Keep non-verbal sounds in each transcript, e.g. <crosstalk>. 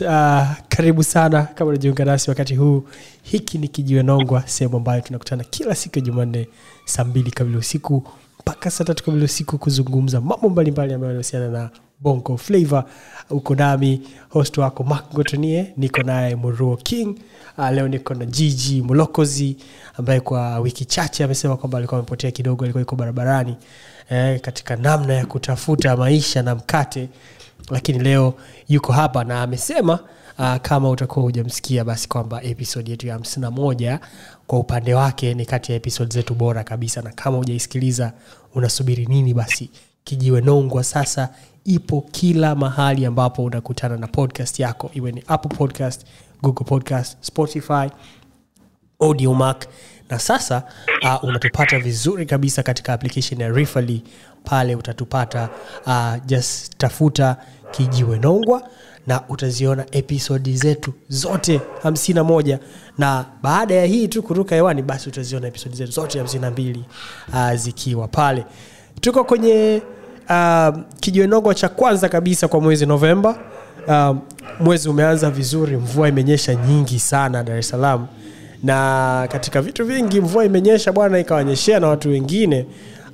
Uh, karibu sana kama unajiunga nasi wakati huu. Hiki ni Kijiwe Nongwa, sehemu ambayo tunakutana kila siku ya Jumanne saa mbili kamili usiku mpaka saa tatu kamili usiku kuzungumza mambo mbalimbali ambayo yanahusiana na Bongo Flava. Uko nami host wako mak Gotonie, niko naye Muruo King. Uh, leo niko na jiji Mulokozi ambaye kwa wiki chache amesema kwamba alikuwa amepotea kidogo, alikuwa iko barabarani eh, katika namna ya kutafuta maisha na mkate lakini leo yuko hapa na amesema uh, kama utakuwa hujamsikia basi kwamba episode yetu ya hamsini na moja kwa upande wake ni kati ya episode zetu bora kabisa. Na kama hujaisikiliza unasubiri nini basi? Kijiwe nongwa sasa ipo kila mahali ambapo unakutana na podcast yako. Iwe ni apple podcast google podcast spotify audiomark na sasa uh, unatupata vizuri kabisa katika application ya Rifali pale utatupata uh, just tafuta kijiwe nongwa na utaziona episodi zetu zote 51 na baada ya hii tu kuruka hewani basi utaziona episodi zetu zote 52 uh, zikiwa pale. Tuko kwenye uh, kijiwe nongwa cha kwanza kabisa kwa mwezi novemba uh, mwezi umeanza vizuri mvua imenyesha nyingi sana dar es salaam. Na katika vitu vingi mvua imenyesha bwana ikawanyeshea na watu wengine.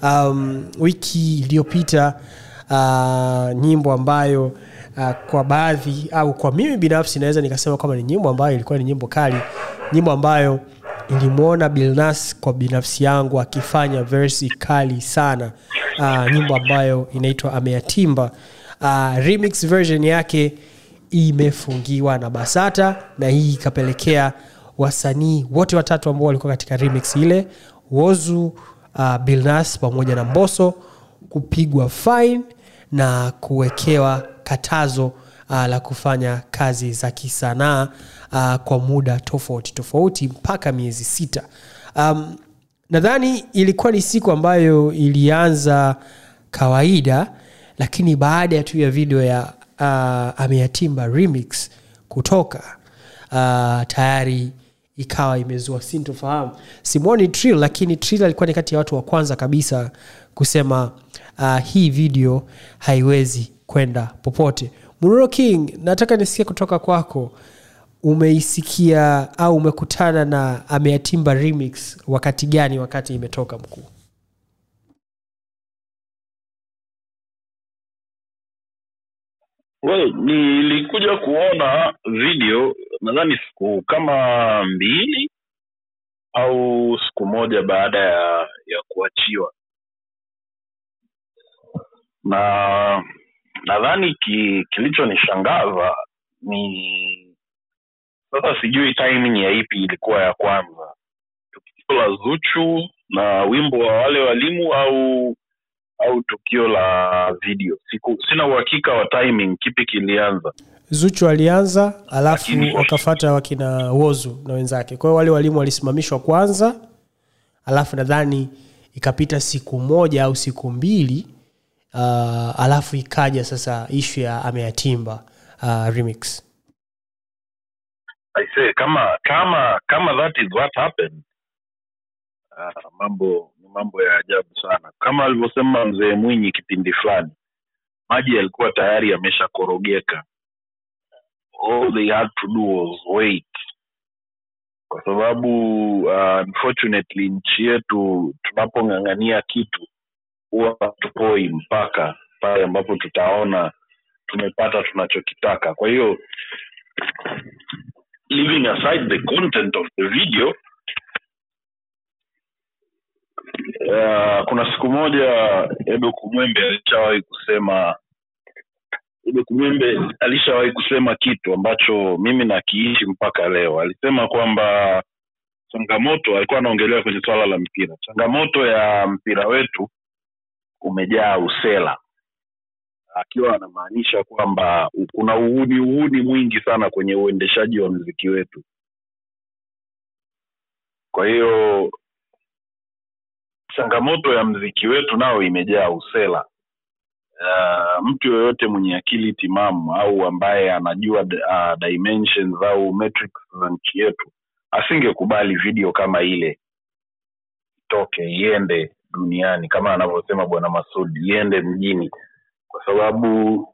Um, wiki iliyopita uh, nyimbo ambayo uh, kwa baadhi au kwa mimi binafsi naweza nikasema kwamba ni nyimbo ambayo ilikuwa ni nyimbo kali nyimbo ambayo ilimwona bilnas kwa binafsi yangu akifanya versi kali sana uh, nyimbo ambayo inaitwa ameyatimba. Uh, remix version yake imefungiwa na basata na hii ikapelekea wasanii wote watatu ambao walikuwa katika remix ile wozu uh, bilnas pamoja na mboso kupigwa fine na kuwekewa katazo uh, la kufanya kazi za kisanaa uh, kwa muda tofauti tofauti mpaka miezi sita. Um, nadhani ilikuwa ni siku ambayo ilianza kawaida lakini baada ya tu ya video ya uh, ameyatimba remix kutoka uh, tayari ikawa imezua sintofahamu. Simoni trill lakini trill alikuwa ni kati ya watu wa kwanza kabisa kusema uh, hii video haiwezi kwenda popote. Mururo king nataka nisikie kutoka kwako. Umeisikia au umekutana na ameatimba remix wakati gani wakati imetoka mkuu? Well, nilikuja kuona video nadhani siku kama mbili au siku moja baada ya ya kuachiwa na nadhani ki, kilichonishangaza ni sasa sijui timing ya ipi ilikuwa ya kwanza. Tukio la zuchu na wimbo wa wale walimu au au tukio la video? Siku, sina uhakika wa timing kipi kilianza. Zuchu alianza alafu wakafata wakina wozu na wenzake. Kwa hiyo wale walimu walisimamishwa kwanza alafu nadhani ikapita siku moja au siku mbili uh, alafu ikaja sasa ishu ya ameyatimba uh, remix. I say, kama kama kama that is what happened uh, mambo ni mambo ya ajabu sana. Kama alivyosema mzee mwinyi kipindi fulani maji yalikuwa tayari yameshakorogeka. All they had to do was wait. Kwa sababu uh, unfortunately nchi yetu tunapong'ang'ania kitu huwa hatupoi mpaka pale ambapo tutaona tumepata tunachokitaka. Kwa hiyo leaving aside the content of the video uh, kuna siku moja ebe kumwembe alishawahi kusema ebe kumwembe alishawahi kusema kitu ambacho mimi nakiishi mpaka leo. Alisema kwamba changamoto alikuwa anaongelea kwenye swala la mpira. Changamoto ya mpira wetu umejaa usela. Akiwa anamaanisha kwamba kuna uhuni uhuni mwingi sana kwenye uendeshaji wa mziki wetu. Kwa hiyo changamoto ya mziki wetu nao imejaa usela. Uh, mtu yoyote mwenye akili timamu au ambaye anajua uh, dimensions au metrics za nchi yetu asingekubali video kama ile itoke iende duniani kama anavyosema bwana masud iende mjini. Kwa sababu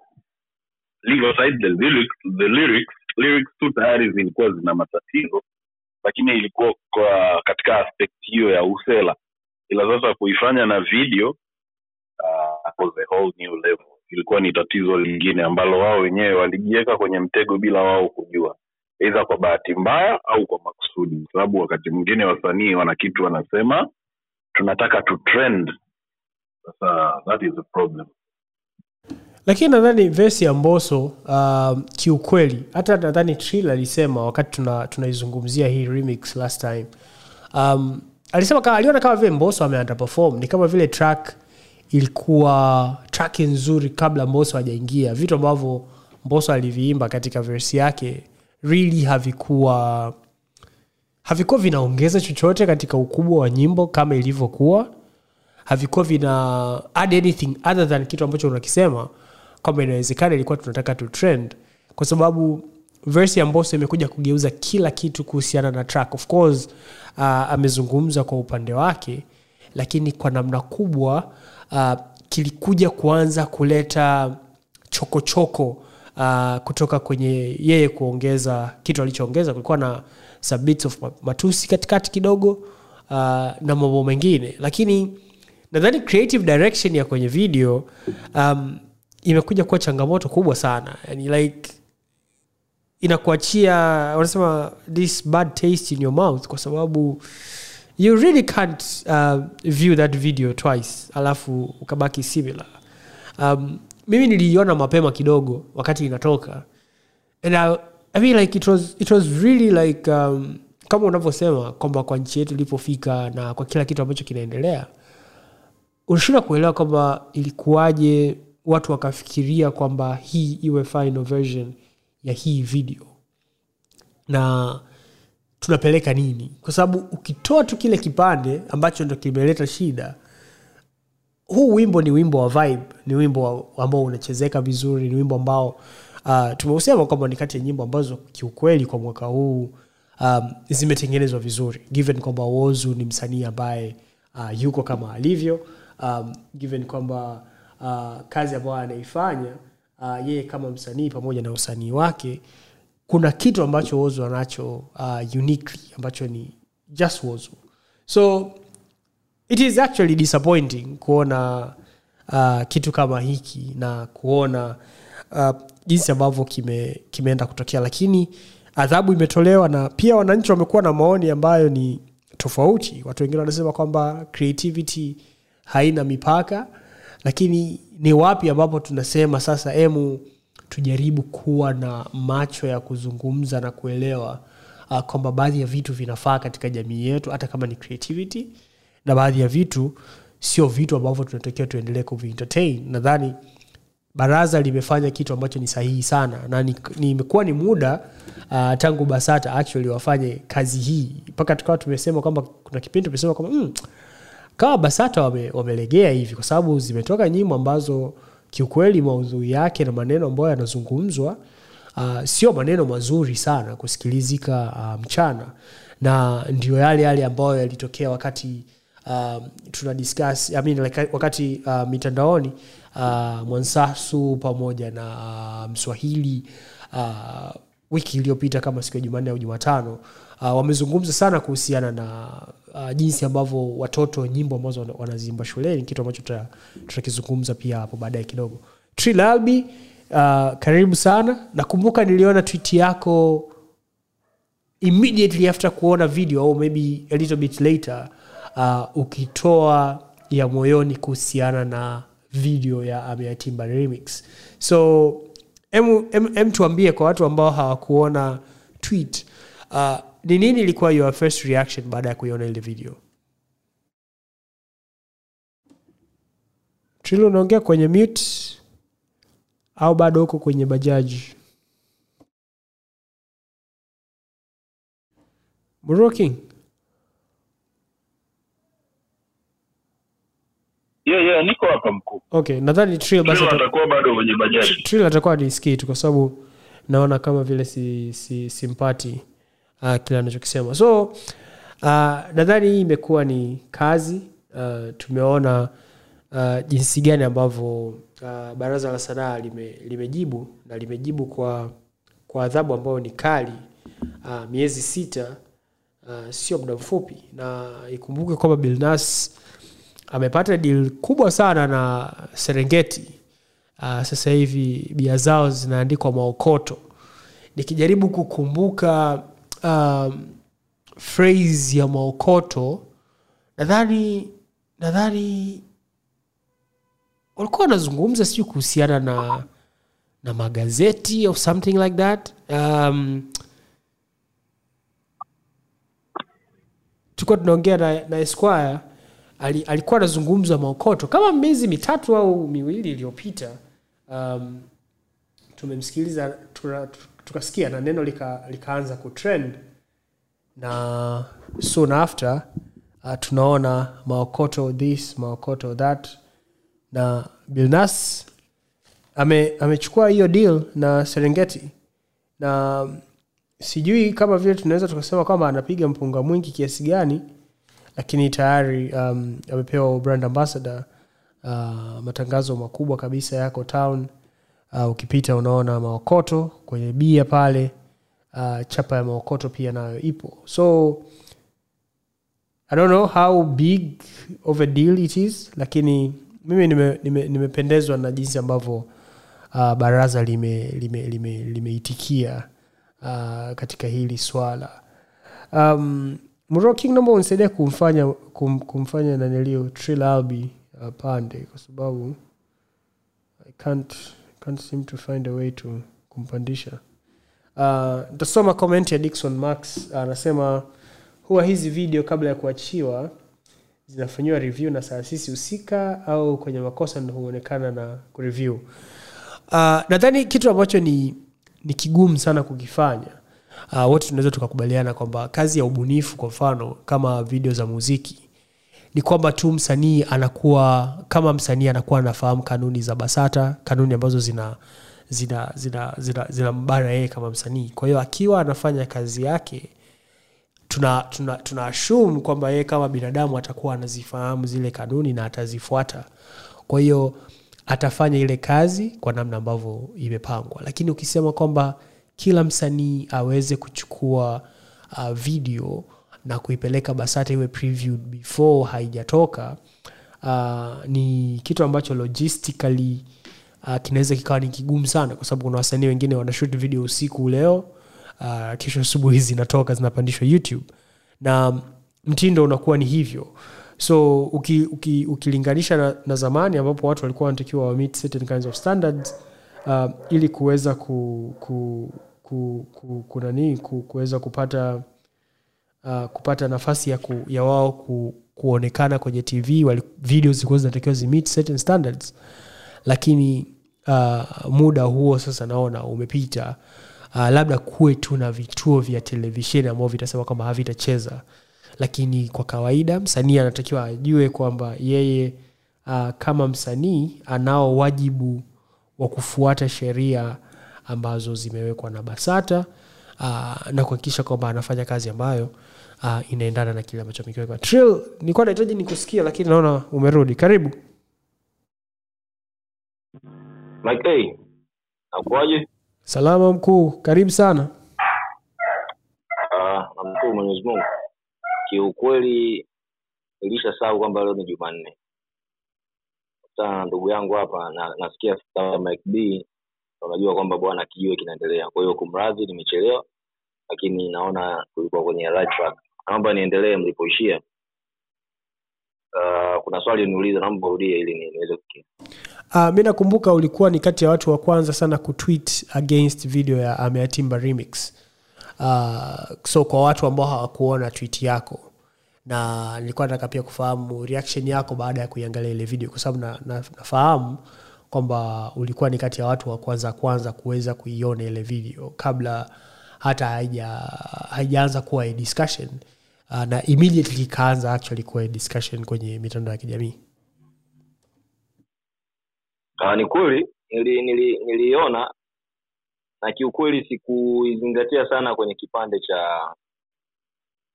the lyrics, the lyrics lyrics tu tayari zilikuwa zina matatizo lakini ilikuwa kwa katika aspect hiyo ya usela. Ila sasa kuifanya na video uh, the whole new level ilikuwa ni tatizo lingine ambalo wao wenyewe walijiweka kwenye mtego bila wao kujua. Eidha kwa bahati mbaya au kwa makusudi. Kwa sababu wakati mwingine wasanii wana kitu wanasema tunataka tu trend. Sasa that is a problem. Lakini nadhani vesi ya mboso uh, kiukweli hata nadhani tril alisema wakati tuna- tunaizungumzia hii remix last time. Um, alisema kama aliona kama vile mboso ameunderperform ni kama vile track ilikuwa track nzuri kabla mboso hajaingia. Vitu ambavyo mboso aliviimba katika versi yake really havikuwa havikuwa vinaongeza chochote katika ukubwa wa nyimbo kama ilivyokuwa? Havikuwa vina add anything other than kitu ambacho unakisema kwamba inawezekana ilikuwa tunataka tu trend. Kwa sababu versi ya mboso imekuja kugeuza kila kitu kuhusiana na track. Of course uh, amezungumza kwa upande wake lakini kwa namna kubwa uh, kilikuja kuanza kuleta chokochoko uh, kutoka kwenye yeye kuongeza kitu alichoongeza. Kulikuwa na some of matusi katikati kidogo uh, na mambo mengine. Lakini nadhani creative direction ya kwenye video um, imekuja kuwa changamoto kubwa sana. Yani like inakuachia wanasema this bad taste in your mouth kwa sababu you really can't uh, view that video twice alafu ukabaki similar. Um, mimi niliiona mapema kidogo wakati inatoka. And I, I mean like it was, it was really like um, kama unavyosema kwamba kwa nchi yetu ilipofika na kwa kila kitu ambacho kinaendelea unashindwa kuelewa kwamba ilikuwaje watu wakafikiria kwamba hii iwe final version ya hii video. Na tunapeleka nini? Kwa sababu ukitoa tu kile kipande ambacho ndo kimeleta shida huu wimbo ni wimbo wa vibe ni wimbo ambao unachezeka vizuri ni wimbo ambao uh, tumeusema kwamba ni kati ya nyimbo ambazo kiukweli kwa mwaka huu um, zimetengenezwa vizuri. Given kwamba wozu ni msanii ambaye uh, yuko kama alivyo um, given kwamba uh, kazi ambayo anaifanya uh, yeye kama msanii pamoja na usanii wake kuna kitu ambacho wozu anacho uh, uniquely ambacho ni just wozu. So it is actually disappointing kuona uh, kitu kama hiki na kuona uh, jinsi ambavyo kime, kimeenda kutokea. Lakini adhabu imetolewa na pia wananchi wamekuwa na maoni ambayo ni tofauti. Watu wengine wanasema kwamba creativity haina mipaka lakini ni wapi ambapo tunasema sasa emu tujaribu kuwa na macho ya kuzungumza na kuelewa uh, kwamba baadhi ya vitu vinafaa katika jamii yetu hata kama ni creativity na baadhi ya vitu sio vitu ambavyo tunatakiwa tuendelee kuvi nadhani baraza limefanya kitu ambacho ni sahihi sana. Na nimekuwa ni- ni, muda uh, tangu basata actually wafanye kazi hii. Mpaka tukawa tumesema kwamba kuna kipindi tumesema kwamba mm, kama basata wame, wamelegea hivi kwa sababu zimetoka nyimbo ambazo kiukweli maudhui yake na maneno ambayo yanazungumzwa uh, sio maneno mazuri sana kusikilizika uh, mchana. Na ndio yale yale ambayo yalitokea wakati uh, tuna discuss, I mean, like, wakati uh, mitandaoni uh, mwansasu pamoja na uh, mswahili. Uh, wiki iliyopita kama siku ya jumanne au jumatano uh, wamezungumza sana kuhusiana na uh, jinsi ambavyo watoto nyimbo ambazo wanaziimba shuleni kitu ambacho tutakizungumza pia hapo baadaye kidogo. Trilalbi uh, karibu sana. Nakumbuka niliona twiti yako immediately after kuona video au maybe a little bit later uh, ukitoa ya moyoni kuhusiana na video ya ameatimba remix. So em, em, em kwa watu ambao hawakuona tweet uh, ni nini ilikuwa your first reaction baada ya kuiona ile video? Trilo unaongea kwenye mute au bado huko kwenye bajaji? Muroking. Yeah, yeah, niko hapa mkuu. Okay nadhani Trill basi atakuwa bado kwenye bajaji Trill atakuwa ni tu kwa sababu naona kama vile si, si, simpati uh, kile anachokisema. So uh, nadhani hii imekuwa ni kazi uh, tumeona uh, jinsi gani ambavyo uh, baraza la sanaa lime, limejibu na limejibu kwa kwa adhabu ambayo ni kali uh, miezi sita uh, sio muda mfupi. Na ikumbuke kwamba bilnas amepata deal kubwa sana na serengeti. Uh, sasa hivi bia zao zinaandikwa maokoto. Nikijaribu kukumbuka uh, phrase ya maokoto nadhani nadhani walikuwa wanazungumza sijui kuhusiana na na magazeti or something like that. Um, tulikuwa tunaongea na, na esquire alikuwa anazungumzwa maokoto. Kama miezi mitatu au miwili iliyopita um, tumemsikiliza tukasikia na neno lika, likaanza kutrend. Na soon after uh, tunaona maokoto this maokoto that. Na bilnas ame, amechukua hiyo deal na serengeti. Na sijui kama vile tunaweza tukasema kwamba anapiga mpunga mwingi kiasi gani lakini tayari um, amepewa brand ambassador uh, matangazo makubwa kabisa yako town. Uh, ukipita unaona maokoto kwenye bia pale. Uh, chapa ya maokoto pia nayo ipo. So i don't know how big of a deal it is lakini mimi nimependezwa nime, nime na jinsi ambavyo uh, baraza limeitikia lime, lime, lime uh, katika hili swala. Um, Muro King naomba unisaidie kumfanya kum, kumfanya nanilio Trill Albi uh, pande kwa sababu I can't, can't seem to find a way to kumpandisha. Uh, ntasoma comment ya Dickson Max anasema huwa hizi video kabla ya kuachiwa zinafanyiwa review na taasisi husika au kwenye makosa ndo huonekana na kureview. Uh, nadhani kitu ambacho ni ni kigumu sana kukifanya uh, wote tunaweza tukakubaliana kwamba kazi ya ubunifu kwa mfano kama video za muziki ni kwamba tu msanii anakuwa kama msanii anakuwa anafahamu kanuni za basata kanuni ambazo zina zina zina zina, zina yeye kama msanii. Kwa hiyo akiwa anafanya kazi yake tuna tuna, tuna kwamba yeye kama binadamu atakuwa anazifahamu zile kanuni na atazifuata. Kwa hiyo atafanya ile kazi kwa namna ambavyo imepangwa. Lakini ukisema kwamba kila msanii aweze kuchukua uh, video na kuipeleka basata iwe previewed before haijatoka uh, ni kitu ambacho logistically uh, kinaweza kikawa ni kigumu sana kwa sababu kuna wasanii wengine wanashut video usiku leo uh, kesho asubuhi zinatoka zinapandishwa youtube. Na mtindo unakuwa ni hivyo. So uki, uki, ukilinganisha na, na zamani ambapo watu walikuwa wanatakiwa wa meet certain kinds of standards uh, ili kuweza ku, ku, ku, ku, kunanii ku, kuweza kupata uh, kupata nafasi ya, ku, ya wao ku, kuonekana kwenye tv wali, video zilikuwa zinatakiwa zimeet certain standards. Lakini uh, muda huo sasa naona umepita. Uh, labda kuwe tu na vituo vya televisheni ambavyo vitasema kwamba havitacheza. Lakini kwa kawaida msanii anatakiwa ajue kwamba yeye uh, kama msanii anao wajibu wa kufuata sheria ambazo zimewekwa na basata uh, na kuhakikisha kwamba anafanya kazi ambayo uh, inaendana na kile ambacho amekiwekwa trill nilikuwa nahitaji nikusikia lakini naona umerudi karibu Mike, nakuaje? salama mkuu karibu sana Ah, namshukuru Mwenyezi Mungu. Kiukweli nilishasahau kwamba leo ni Jumanne. Kutana na ndugu yangu hapa na nasikia Mike B, unajua kwamba bwana kijiwe kinaendelea. Kwa hiyo kumradhi, nimechelewa, lakini naona tulikuwa kwenye right track. Naomba niendelee mlipoishia. Uh, kuna swali niuliza, naomba urudie ili niweze uh, mi nakumbuka ulikuwa ni kati ya watu wa kwanza sana kutweet against video ya ameatimba remix uh, so kwa watu ambao hawakuona twit yako na nilikuwa nataka pia kufahamu reaction yako baada ya kuiangalia ile video kwa sababu na, na, nafahamu kwamba ulikuwa ni kati ya watu wa kwanza kwanza kuweza kuiona ile video kabla hata haijaanza kuwa a discussion uh, na immediately ikaanza actually kuwa a discussion kwenye mitandao ya kijamii uh, ni kweli nili, nili, niliona na kiukweli sikuizingatia sana kwenye kipande cha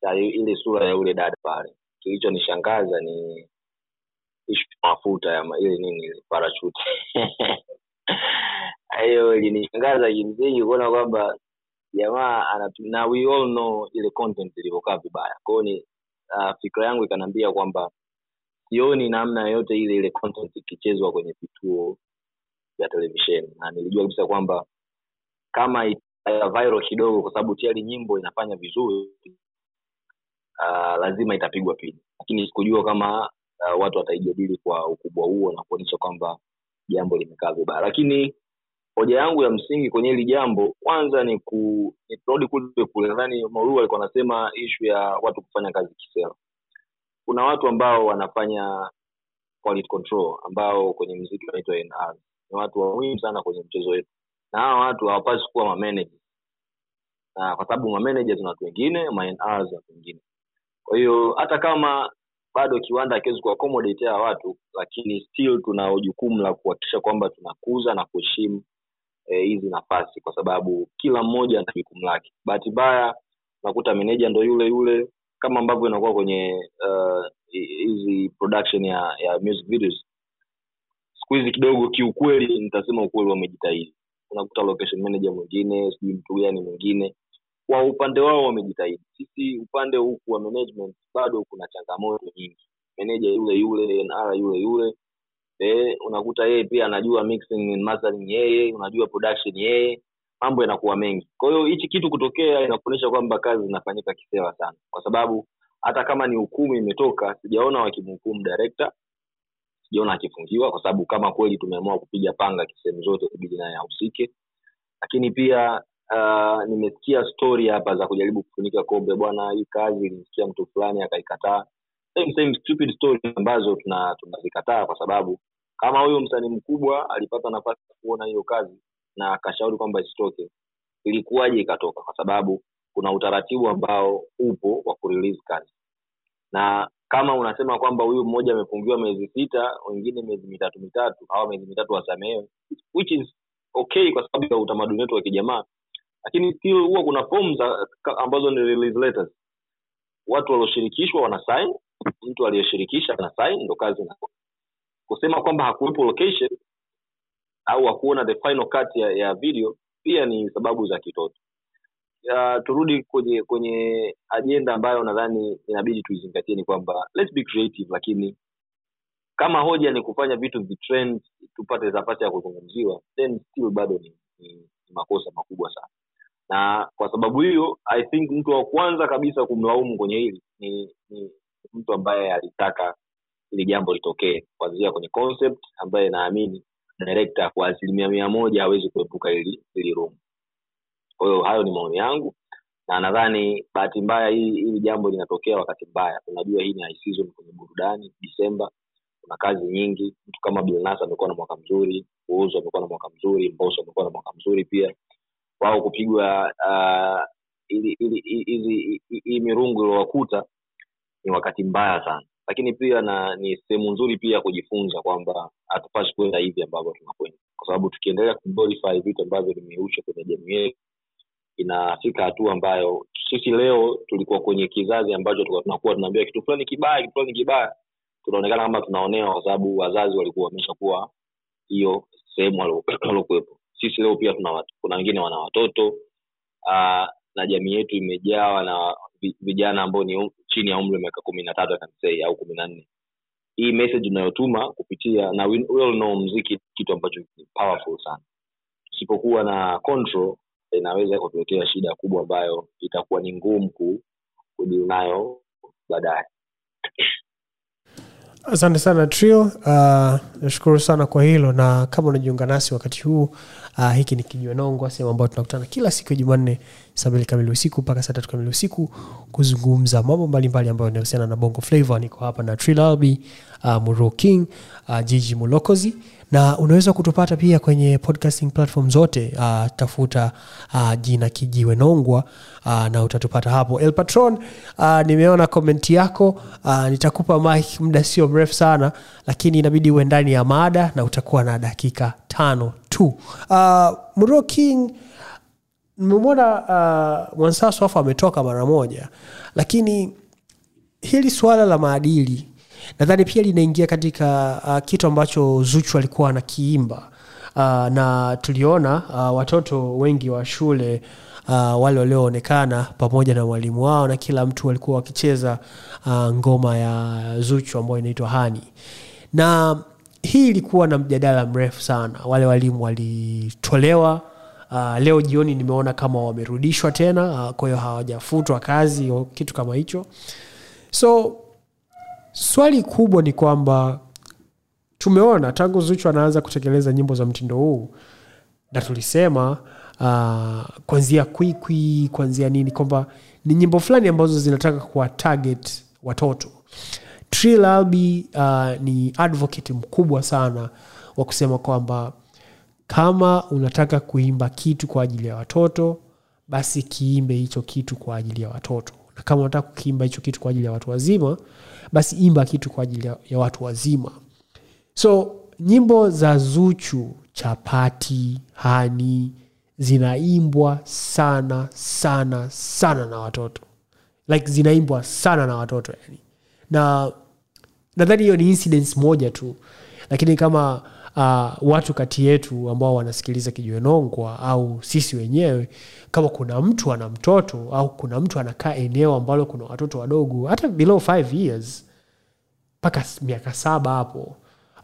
cha ile sura ya ule dada pale. Kilichonishangaza ni mafuta ya ile nini parachute. <laughs> hiyo ilinishangaza kimsingi kuona kwamba jamaa na we all know ile content ilivyokaa vibaya. Kwao ni uh, fikra yangu ikaniambia kwamba sioni namna yoyote ile ile content ikichezwa kwenye vituo vya televisheni. Na nilijua kabisa kwamba kama ita viral kidogo kwa sababu tayari nyimbo inafanya vizuri uh, lazima itapigwa pili lakini sikujua kama uh, watu wataijadili kwa ukubwa huo na kuonyesha kwamba jambo limekaa vibaya. Lakini hoja yangu ya msingi kwenye hili jambo kwanza ni ku turudi kule kule. Nadhani mauruu alikuwa anasema ishu ya watu kufanya kazi kisera kuna watu ambao wanafanya quality control ambao kwenye mziki wanaitwa NR ni watu wa muhimu sana kwenye mchezo wetu. Na hawa watu hawapasi kuwa mameneja na kwa sababu mameneja tuna watu wengine ma NRs watu wengine. Kwa hiyo hata kama bado kiwanda hakiwezi kuaccommodate hawa watu lakini still tunao jukumu la kuhakikisha kwamba tunakuza na kuheshimu hizi hizi nafasi kwa sababu kila mmoja ana jukumu lake. Bahati mbaya unakuta meneja ndo yule yule kama ambavyo inakuwa kwenye uh, hizi production ya ya music videos. Siku hizi kidogo kiukweli nitasema ukweli wamejitahidi. Unakuta location manager mwingine sijui mtu gani mwingine kwa upande wao wamejitahidi. Sisi upande huku wa management bado kuna changamoto nyingi. Meneja yule yule nr yule yule. Eh, unakuta yeye pia anajua mixing and yeye unajua production yeye. Mambo yanakuwa mengi. Kwa hiyo hichi kitu kutokea inakuonyesha kwamba kazi zinafanyika kisewa sana. Kwa sababu hata kama ni hukumu imetoka sijaona wakimhukumu director. Sijaona akifungiwa kwa sababu kama kweli tumeamua kupiga panga kisehemu zote ibidi naye ahusike. Lakini pia uh, nimesikia story hapa za kujaribu kufunika kombe. Bwana hii kazi ilimsikia mtu fulani akaikataa. Same, same stupid story ambazo tuna tunazikataa kwa sababu kama huyo msanii mkubwa alipata nafasi ya kuona hiyo kazi na akashauri kwamba isitoke ilikuwaje ikatoka? Kwa sababu kuna utaratibu ambao upo wa kurelease kazi. Na kama unasema kwamba huyu mmoja amefungiwa miezi sita wengine miezi mitatu mitatu au miezi mitatu wasamehewe which is okay kwa sababu ya utamaduni wetu wa kijamaa lakini still huwa kuna form ambazo ni release letters. Watu walioshirikishwa wana sign mtu aliyeshirikisha ana sign ndo kazi na kusema kwamba hakuwepo location au hakuona the final cut ya, ya video pia ni sababu za kitoto. Uh, turudi kwenye kwenye ajenda ambayo nadhani inabidi tuizingatie ni kwamba let's be creative lakini kama hoja ni kufanya vitu vitrend tupate nafasi ya kuzungumziwa then still bado ni, ni, ni makosa makubwa sana na kwa sababu hiyo i think mtu wa kwanza kabisa kumlaumu kwenye hili ni, ni mtu ambaye alitaka ili jambo litokee kuanzia kwenye concept ambaye naamini director kwa asilimia mia moja hawezi kuepuka hili hili room kwa hayo ni maoni yangu na nadhani bahati mbaya hili jambo linatokea wakati mbaya. Tunajua hii ni high season kwenye burudani disemba kuna kazi nyingi. Mtu kama bilnas amekuwa na mwaka mzuri uuzo amekuwa na mwaka mzuri mboso amekuwa na mwaka mzuri pia wao kupigwa hii mirungu iliowakuta ni wakati mbaya sana. Lakini pia na ni sehemu nzuri pia ya kujifunza kwamba hatupashi kwenda hivi ambavyo tunakwenda. Kwa sababu tukiendelea kuglorify vitu ambavyo vimeusha kwenye jamii yetu inafika hatua ambayo sisi leo tulikuwa kwenye kizazi ambacho tulikuwa tunakuwa tunaambia kitu fulani kibaya kitu fulani kibaya tunaonekana kama tunaonewa kwa sababu wazazi walikuwa wameshakuwa hiyo sehemu <clears throat> waliokuwepo sisi leo pia tuna watu kuna wengine wana watoto. Uh, na jamii yetu imejawa na vijana ambao ni chini ya umri wa miaka kumi na tatu say au kumi na nne. Hii message unayotuma kupitia na we, all know mziki kitu ambacho ni powerful sana. Tusipokuwa na control inaweza kutuletea shida kubwa ambayo itakuwa ni ngumu ku- kudili nayo baadaye asante sana trio uh, nashukuru sana kwa hilo na kama unajiunga nasi wakati huu uh, hiki ni kijuanongwa sehemu ambayo tunakutana kila siku ya jumanne saa mbili kamili usiku mpaka saa tatu kamili usiku kuzungumza mambo mbalimbali ambayo yanahusiana na bongo flavo niko hapa na trilalbi uh, muro king uh, jiji mulokozi na unaweza kutupata pia kwenye podcasting platform zote uh, tafuta uh, jina kijiwe nongwa uh, na utatupata hapo. El patron uh, nimeona komenti yako uh, nitakupa mik muda sio mrefu sana lakini inabidi uwe ndani ya mada na utakuwa na dakika tano tu. Uh, king nimemwona uh, mwansaso afu ametoka mara moja lakini hili suala la maadili nadhani pia linaingia katika uh, kitu ambacho zuchu alikuwa anakiimba uh, na tuliona uh, watoto wengi wa shule uh, wale walioonekana pamoja na mwalimu wao na kila mtu walikuwa wakicheza uh, ngoma ya zuchu ambayo inaitwa hani. Na hii ilikuwa na mjadala mrefu sana. Wale walimu walitolewa uh, leo jioni nimeona kama wamerudishwa tena uh, kwa hiyo hawajafutwa kazi kitu kama hicho. So swali kubwa ni kwamba tumeona tangu zuchu anaanza kutekeleza nyimbo za mtindo huu na tulisema uh, kwanzia kwikwi kwanzia nini kwamba ni nyimbo fulani ambazo zinataka kuwa target watoto. Trill Albi uh, ni advocate mkubwa sana wa kusema kwamba kama unataka kuimba kitu kwa ajili ya watoto basi kiimbe hicho kitu kwa ajili ya watoto na kama unataka kukiimba hicho kitu kwa ajili ya watu wazima basi imba kitu kwa ajili ya, watu wazima. So nyimbo za zuchu chapati hani zinaimbwa sana sana sana na watoto. Like zinaimbwa sana na watoto yani. Na nadhani hiyo ni incidence moja tu. Lakini kama uh, watu kati yetu ambao wanasikiliza kijuenongwa au sisi wenyewe kama kuna mtu ana mtoto au kuna mtu anakaa eneo ambalo kuna watoto wadogo hata below five years mpaka miaka saba hapo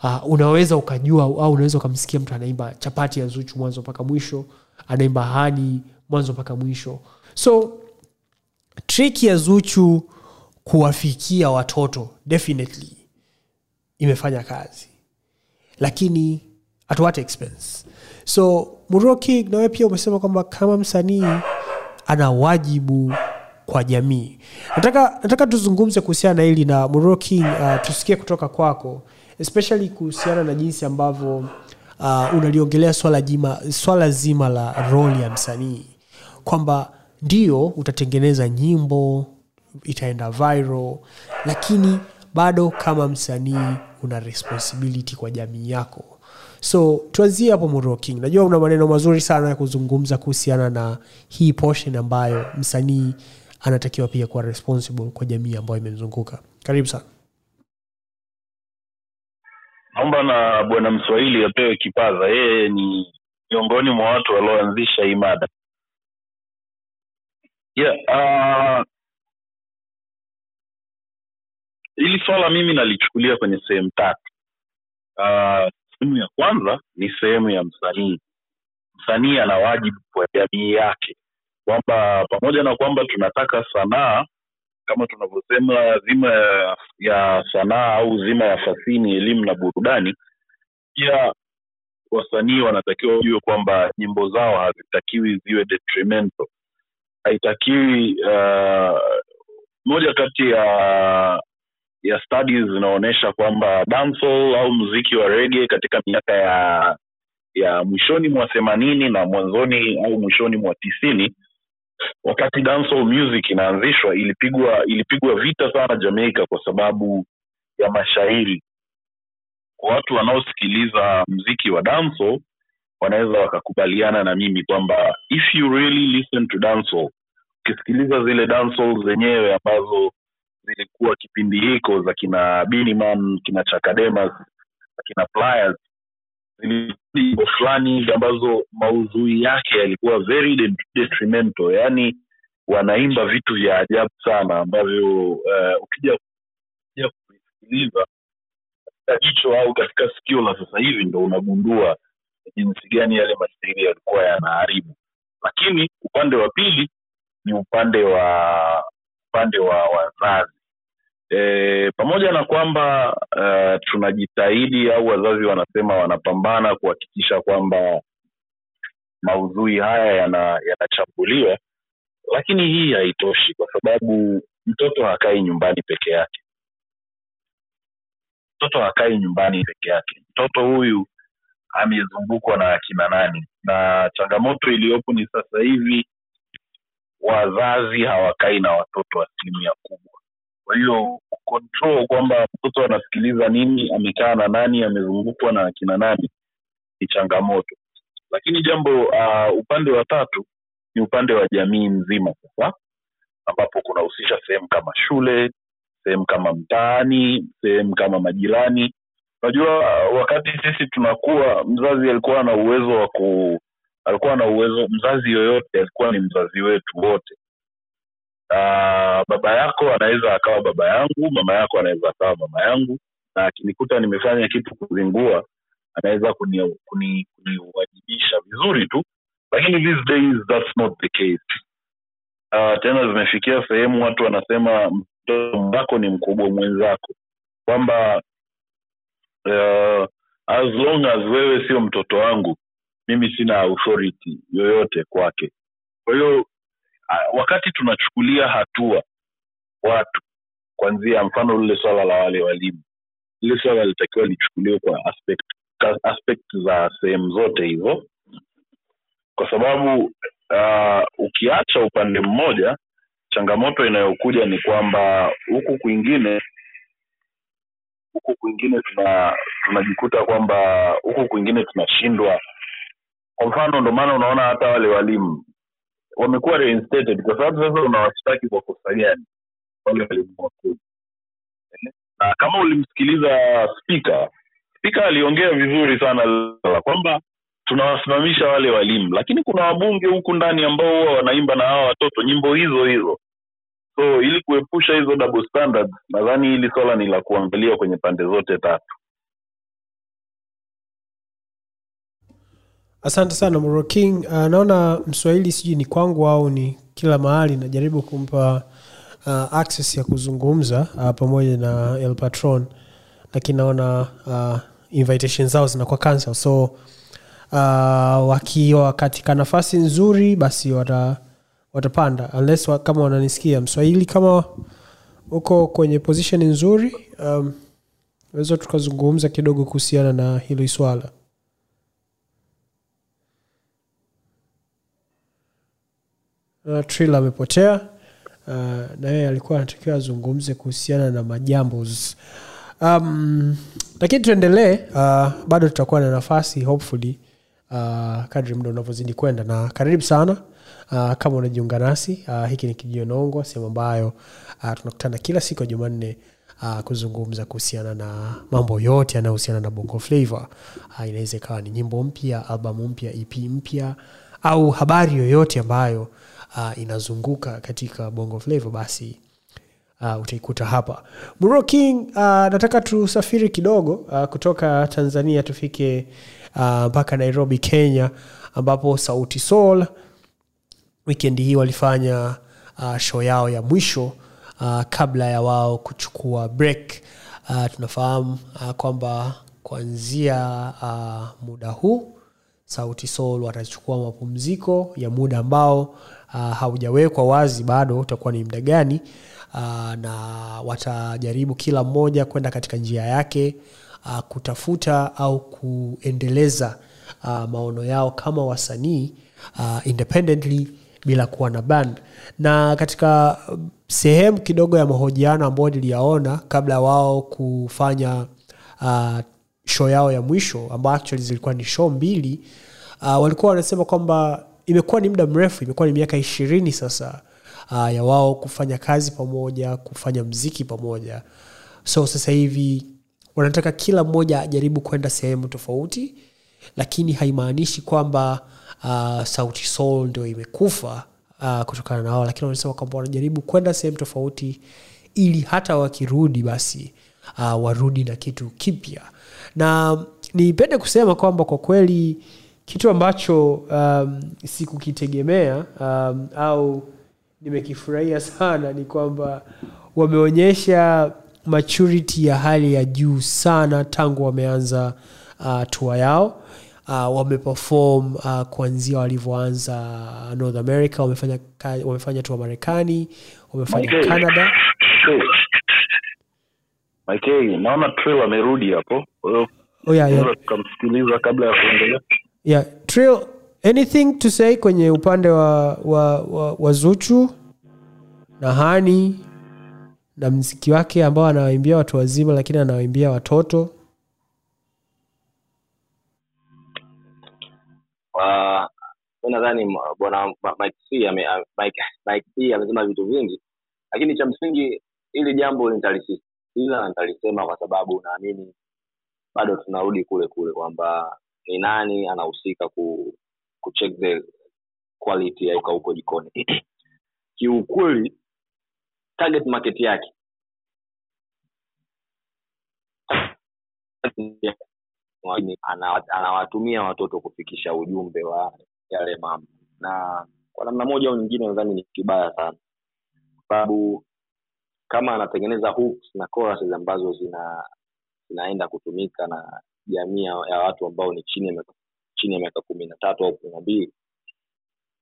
uh, unaweza ukajua au unaweza ukamsikia mtu anaimba chapati ya zuchu mwanzo mpaka mwisho anaimba hani mwanzo mpaka mwisho. So triki ya zuchu kuwafikia watoto definitely imefanya kazi lakini at what expense? So muroki nawe pia umesema kwamba kama msanii ana wajibu kwa jamii. Nataka, nataka tuzungumze kuhusiana na hili na muroki uh, tusikie kutoka kwako especially kuhusiana na jinsi ambavyo uh, unaliongelea swala, jima, swala zima la roli ya msanii. Kwamba ndio utatengeneza nyimbo itaenda viral lakini bado kama msanii una responsibility kwa jamii yako. So tuanzie hapo Muro najua una maneno mazuri sana ya kuzungumza kuhusiana na hii portion ambayo msanii anatakiwa pia kuwa responsible kwa jamii ambayo imemzunguka. Karibu sana. Naomba na bwana mswahili apewe kipaza. Yeye ni miongoni mwa watu walioanzisha hii mada. Yeah, uh, hili swala mimi nalichukulia kwenye sehemu tatu. Uh, sehemu ya kwanza ni sehemu ya msanii. Msanii ana wajibu kwa jamii yake. Kwamba pamoja na kwamba tunataka sanaa kama tunavyosema zima ya, sanaa au zima ya fasini elimu na burudani pia wasanii wanatakiwa wajue kwamba nyimbo zao hazitakiwi ziwe detrimental. Haitakiwi uh, moja kati ya ya studies zinaonyesha kwamba dancehall au mziki wa rege katika miaka ya ya mwishoni mwa themanini na mwanzoni au mwishoni mwa tisini wakati dancehall music inaanzishwa ilipigwa ilipigwa vita sana jamaica kwa sababu ya mashairi. Kwa watu wanaosikiliza mziki wa dancehall wanaweza wakakubaliana na mimi kwamba if you really listen to dancehall ukisikiliza zile dancehall zenyewe ambazo zilikuwa kipindi hiko za kina Biniman, kina Chakademas, kina Pliers zilikuwa fulani ambazo maudhui yake yalikuwa very detrimental, yaani wanaimba vitu vya ajabu sana ambavyo uh, ukija kusikiliza katika jicho au katika sikio la sasa hivi ndo unagundua jinsi gani yale mashairi yalikuwa yanaharibu. Lakini upande wa pili ni upande wa upande wa wazazi. E, pamoja na kwamba uh, tunajitahidi au wazazi wanasema wanapambana kuhakikisha kwamba maudhui haya yana- yanachambuliwa lakini hii haitoshi kwa sababu mtoto hakai nyumbani peke yake. Mtoto hakai nyumbani peke yake. Mtoto huyu amezungukwa na akina nani? Na changamoto iliyopo ni sasa hivi wazazi hawakai na watoto asilimia kubwa. Kwa hiyo control kwamba mtoto anasikiliza nini amekaa na nani amezungukwa na akina nani ni changamoto. Lakini jambo uh, upande wa tatu ni upande wa jamii nzima sasa ambapo kunahusisha sehemu kama shule sehemu kama mtaani sehemu kama majirani. Unajua wakati sisi tunakuwa mzazi alikuwa na uwezo wa ku alikuwa na uwezo mzazi yoyote alikuwa ni mzazi wetu wote. Uh, baba yako anaweza akawa baba yangu mama yako anaweza akawa mama yangu na akinikuta nimefanya kitu kuzingua anaweza kuniwajibisha kuni, vizuri tu. Lakini these days that's not the case. Uh, tena zimefikia sehemu watu wanasema mtoto wako ni mkubwa mwenzako. Kwamba uh, as long as wewe sio mtoto wangu mimi sina authority yoyote kwake. Kwa hiyo wakati tunachukulia hatua watu kwanzia mfano lile swala la wale walimu lile swala litakiwa lichukuliwe kwa aspect aspect za sehemu zote hizo kwa sababu uh, ukiacha upande mmoja changamoto inayokuja ni kwamba huku kwingine huku kwingine tuna tunajikuta kwamba huku kwingine tunashindwa kwa mfano ndo maana unaona hata wale walimu wamekuwa reinstated kwa sababu sasa unawashtaki kwa kosa gani? Wale walimu wakuu. Na kama ulimsikiliza spika spika aliongea vizuri sana la kwamba tunawasimamisha wale walimu lakini kuna wabunge huku ndani ambao huwa wanaimba na hawa watoto nyimbo hizo hizo. So ili kuepusha hizo double standards nadhani hili swala ni la kuangalia kwenye pande zote tatu asante sana Moro king. Uh, naona mswahili sijui ni kwangu au ni kila mahali najaribu kumpa uh, access ya kuzungumza uh, pamoja na el patron lakini naona uh, invitation zao zinakuwa cancel. So uh, wakiwa katika nafasi nzuri basi wata watapanda. Unless wa, kama wananisikia mswahili kama uko kwenye position nzuri um, weza tukazungumza kidogo kuhusiana na hilo swala uh, tril amepotea. Uh, na yeye alikuwa anatakiwa azungumze kuhusiana na majambo um, lakini tuendelee uh, bado tutakuwa na nafasi hopefully uh, kadri muda unavyozidi kwenda. Na karibu sana uh, kama unajiunga nasi uh, hiki ni kijionongwa sehemu ambayo uh, tunakutana kila siku ya jumanne uh, kuzungumza kuhusiana na mambo yote yanayohusiana na bongo flavor uh, inaweza ikawa ni nyimbo mpya albamu mpya ep mpya au habari yoyote ambayo uh, inazunguka katika bongo flavo basi uh, utaikuta hapa. Bro king uh, nataka tusafiri kidogo uh, kutoka tanzania tufike mpaka uh, nairobi kenya ambapo sauti sol wikendi hii walifanya uh, show yao ya mwisho uh, kabla ya wao kuchukua break. Uh, tunafahamu uh, kwamba kuanzia uh, muda huu sauti sol watachukua mapumziko ya muda ambao uh, haujawekwa wazi bado utakuwa ni mda gani uh, na watajaribu kila mmoja kwenda katika njia yake uh, kutafuta au kuendeleza uh, maono yao kama wasanii uh, independently bila kuwa na band na katika sehemu kidogo ya mahojiano ambayo niliyaona kabla wao kufanya uh, show yao ya mwisho ambao actually zilikuwa ni show mbili uh, walikuwa wanasema kwamba imekuwa ni muda mrefu imekuwa ni miaka ishirini sasa uh, ya wao kufanya kazi pamoja kufanya mziki pamoja. So sasa hivi wanataka kila mmoja ajaribu kwenda sehemu tofauti lakini haimaanishi kwamba uh, sauti soul ndio imekufa uh, kutokana na wao lakini wanasema kwamba wanajaribu kwenda sehemu tofauti ili hata wakirudi basi uh, warudi na kitu kipya. Na nipende kusema kwamba kwa kweli kitu ambacho um, sikukitegemea um, au nimekifurahia sana ni kwamba wameonyesha maturity ya hali ya juu sana tangu wameanza uh, tua yao uh, wameperform uh, kuanzia walivyoanza north america wamefanya, wamefanya tua marekani wamefanya Mike. canada naona amerudi hapo oh, yeah, yeah. tukamsikiliza kabla ya kuendelea yeah. Trill, anything to say kwenye upande wa, wa, wa, wa zuchu na hani na mziki wake ambao anawaimbia watu wazima lakini anawaimbia watoto uh, nadhani bwana Mike C amesema vitu vingi lakini cha msingi hili jambo nitalisisitiza na nitalisema kwa sababu naamini bado tunarudi kule kule kwamba ni nani anahusika ku, ku the quality ya uka huko jikoni. <clears throat> Kiukweli target market yake. Anawatumia watoto kufikisha ujumbe wa yale mama na kwa namna moja au nyingine nadhani ni kibaya sana. Kwa sababu kama anatengeneza hooks na ambazo zina zinaenda kutumika na jamii ya watu ambao ni chini ya miaka chini ya miaka kumi na tatu au kumi na mbili.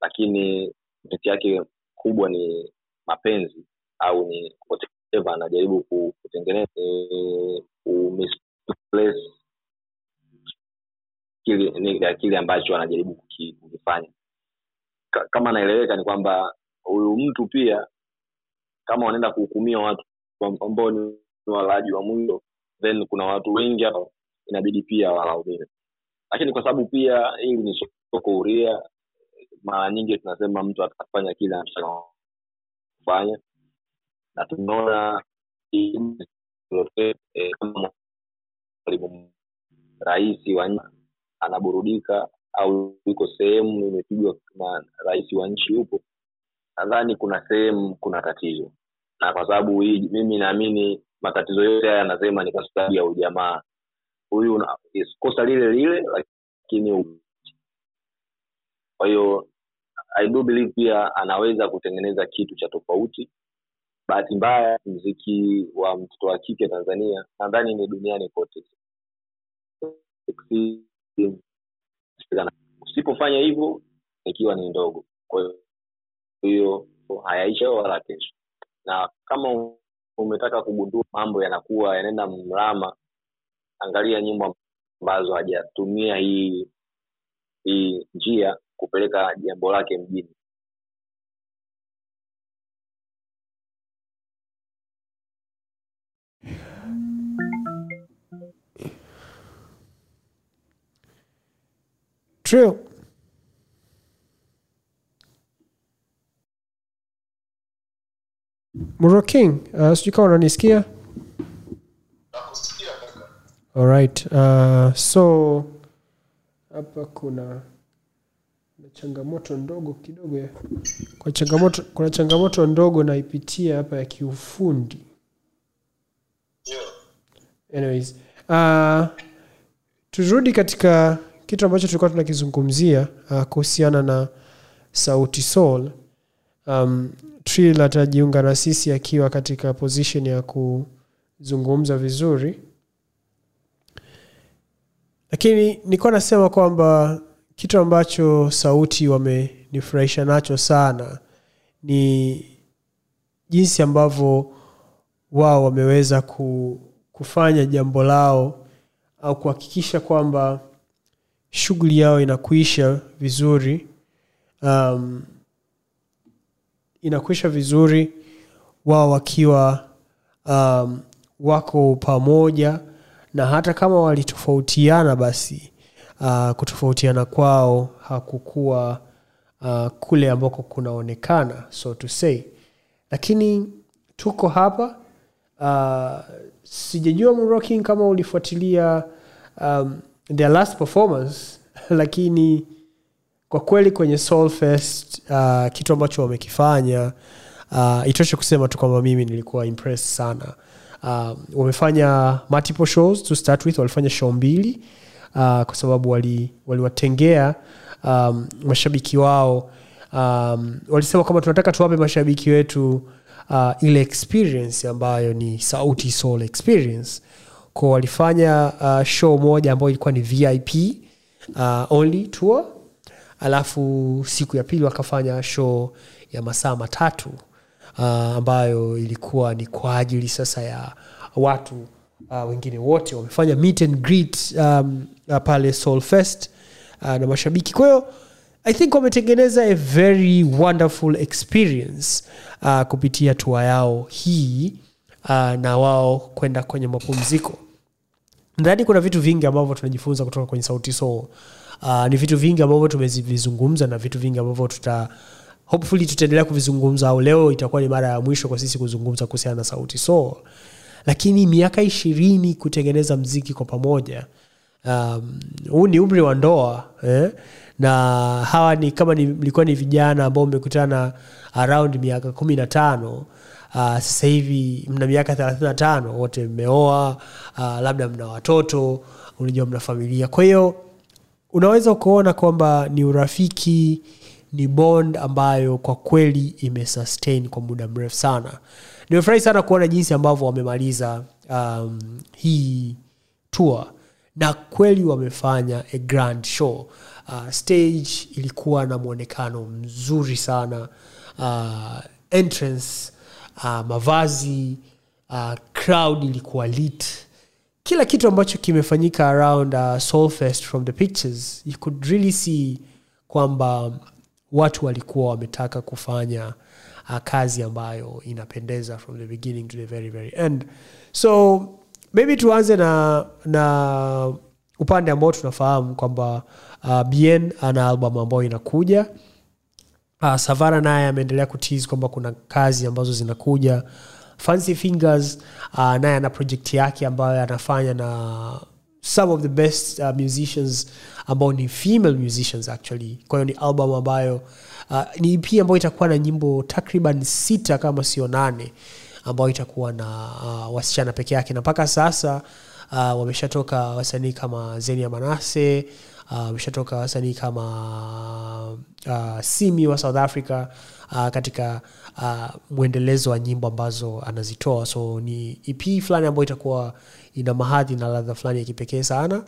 Lakini mteti yake kubwa ni mapenzi au ni whatever anajaribu ku- kutengeneza kile kile ambacho anajaribu kukifanya. Kama anaeleweka ni kwamba huyu mtu pia kama wanaenda kuhukumia watu ambao ni walaji wa mwindo then kuna watu wengi hapa inabidi pia walaumiwe lakini kwa sababu pia hili ni soko huria mara nyingi tunasema mtu atafanya kile anachotaka kufanya na tumeona eh, mwalimu rais wa nchi anaburudika au yuko sehemu imepigwa na rais wa nchi yupo nadhani kuna sehemu kuna tatizo. Na kwa sababu hii mimi naamini matatizo yote haya yanasema ni kwa sababu ya ujamaa huyu kosa lile lile lakini kwa hiyo i do believe pia anaweza kutengeneza kitu cha tofauti. Bahati mbaya mziki wa mtoto wa kike tanzania nadhani ni duniani kote. Usipofanya hivyo ikiwa ni ndogo. Kwa hiyo hayaisha wala kesho. Na kama umetaka kugundua mambo yanakuwa yanaenda mrama angalia nyimbo ambazo hajatumia hii hii njia kupeleka jambo lake mjini True. Muro King, uh, sijui kama unanisikia alright uh, so hapa kuna changamoto ndogo kidogo kwa changamoto kuna changamoto ndogo naipitia hapa ya kiufundi. Anyways uh, turudi katika kitu ambacho tulikuwa tunakizungumzia uh, kuhusiana na sauti sol. Um, Trill atajiunga na sisi akiwa katika position ya kuzungumza vizuri lakini nilikuwa nasema kwamba kitu ambacho sauti wamenifurahisha nacho sana ni jinsi ambavyo wao wameweza ku, kufanya jambo lao au kuhakikisha kwamba shughuli yao inakuisha vizuri. Um, inakuisha vizuri wao wakiwa um, wako pamoja na hata kama walitofautiana basi uh, kutofautiana kwao hakukuwa uh, kule ambako kunaonekana so to say. Lakini tuko hapa uh, sijajua mrocking kama ulifuatilia um, their last performance <laughs> lakini kwa kweli kwenye Soulfest uh, kitu ambacho wamekifanya uh, itoshe kusema tu kwamba mimi nilikuwa impressed sana uh, wamefanya multiple shows to start with walifanya show mbili uh, kwa sababu wali- waliwatengea um, mashabiki wao. Um, walisema kwamba tunataka tuwape mashabiki wetu uh, ile experience ambayo ni sauti soul experience. Ko walifanya uh, show moja ambayo ilikuwa ni vip uh, only tour. Alafu siku ya pili wakafanya show ya masaa matatu uh, ambayo ilikuwa ni kwa ajili sasa ya watu uh, wengine wote wamefanya meet and greet um, uh, pale Soul Fest uh, na mashabiki. Kwa hiyo i think wametengeneza a very wonderful experience uh, kupitia tua yao hii uh, na wao kwenda kwenye mapumziko. Nadhani kuna vitu vingi ambavyo tunajifunza kutoka kwenye sauti soul. Uh, ni vitu vingi ambavyo tumevizungumza na vitu vingi ambavyo tuta hopefully tutaendelea kuvizungumza au leo itakuwa ni mara ya mwisho kwa sisi kuzungumza kuhusiana na sauti so lakini miaka ishirini kutengeneza mziki kwa pamoja um, huu ni umri wa ndoa eh? na hawa ni kama ni, mlikuwa ni vijana ambao mmekutana around miaka kumi na tano uh, sasa mna miaka thelathini na tano wote mmeoa uh, labda mna watoto unajua mna familia kwa hiyo unaweza ukaona kwamba ni urafiki ni bond ambayo kwa kweli imesustain kwa muda mrefu sana. Nimefurahi sana kuona jinsi ambavyo wamemaliza um, hii tour na kweli wamefanya a grand show. Uh, stage ilikuwa na mwonekano mzuri sana. Uh, entrance uh, mavazi uh, crowd ilikuwa lit. Kila kitu ambacho kimefanyika around uh, Soulfest from the pictures you could really see kwamba watu walikuwa wametaka kufanya uh, kazi ambayo inapendeza from the beginning to the very very end. So maybe tuanze na na upande ambao tunafahamu kwamba uh, bien ana album ambayo inakuja. Uh, savara naye ameendelea kutis kwamba kuna kazi ambazo zinakuja. Fancy fingers uh, naye ana project yake ambayo anafanya na some of the best uh, musicians ambao ni female musicians actually. Kwa hiyo ni album ambayo uh, ni ep ambayo itakuwa na nyimbo takriban sita kama sio nane ambayo itakuwa na uh, wasichana peke yake. Na mpaka sasa uh, wameshatoka wasanii kama zenia manase uh, wameshatoka wasanii kama uh, simi wa south africa uh, katika uh, mwendelezo wa nyimbo ambazo anazitoa. So ni ep fulani ambayo itakuwa ina mahadhi na ladha fulani ya kipekee sana.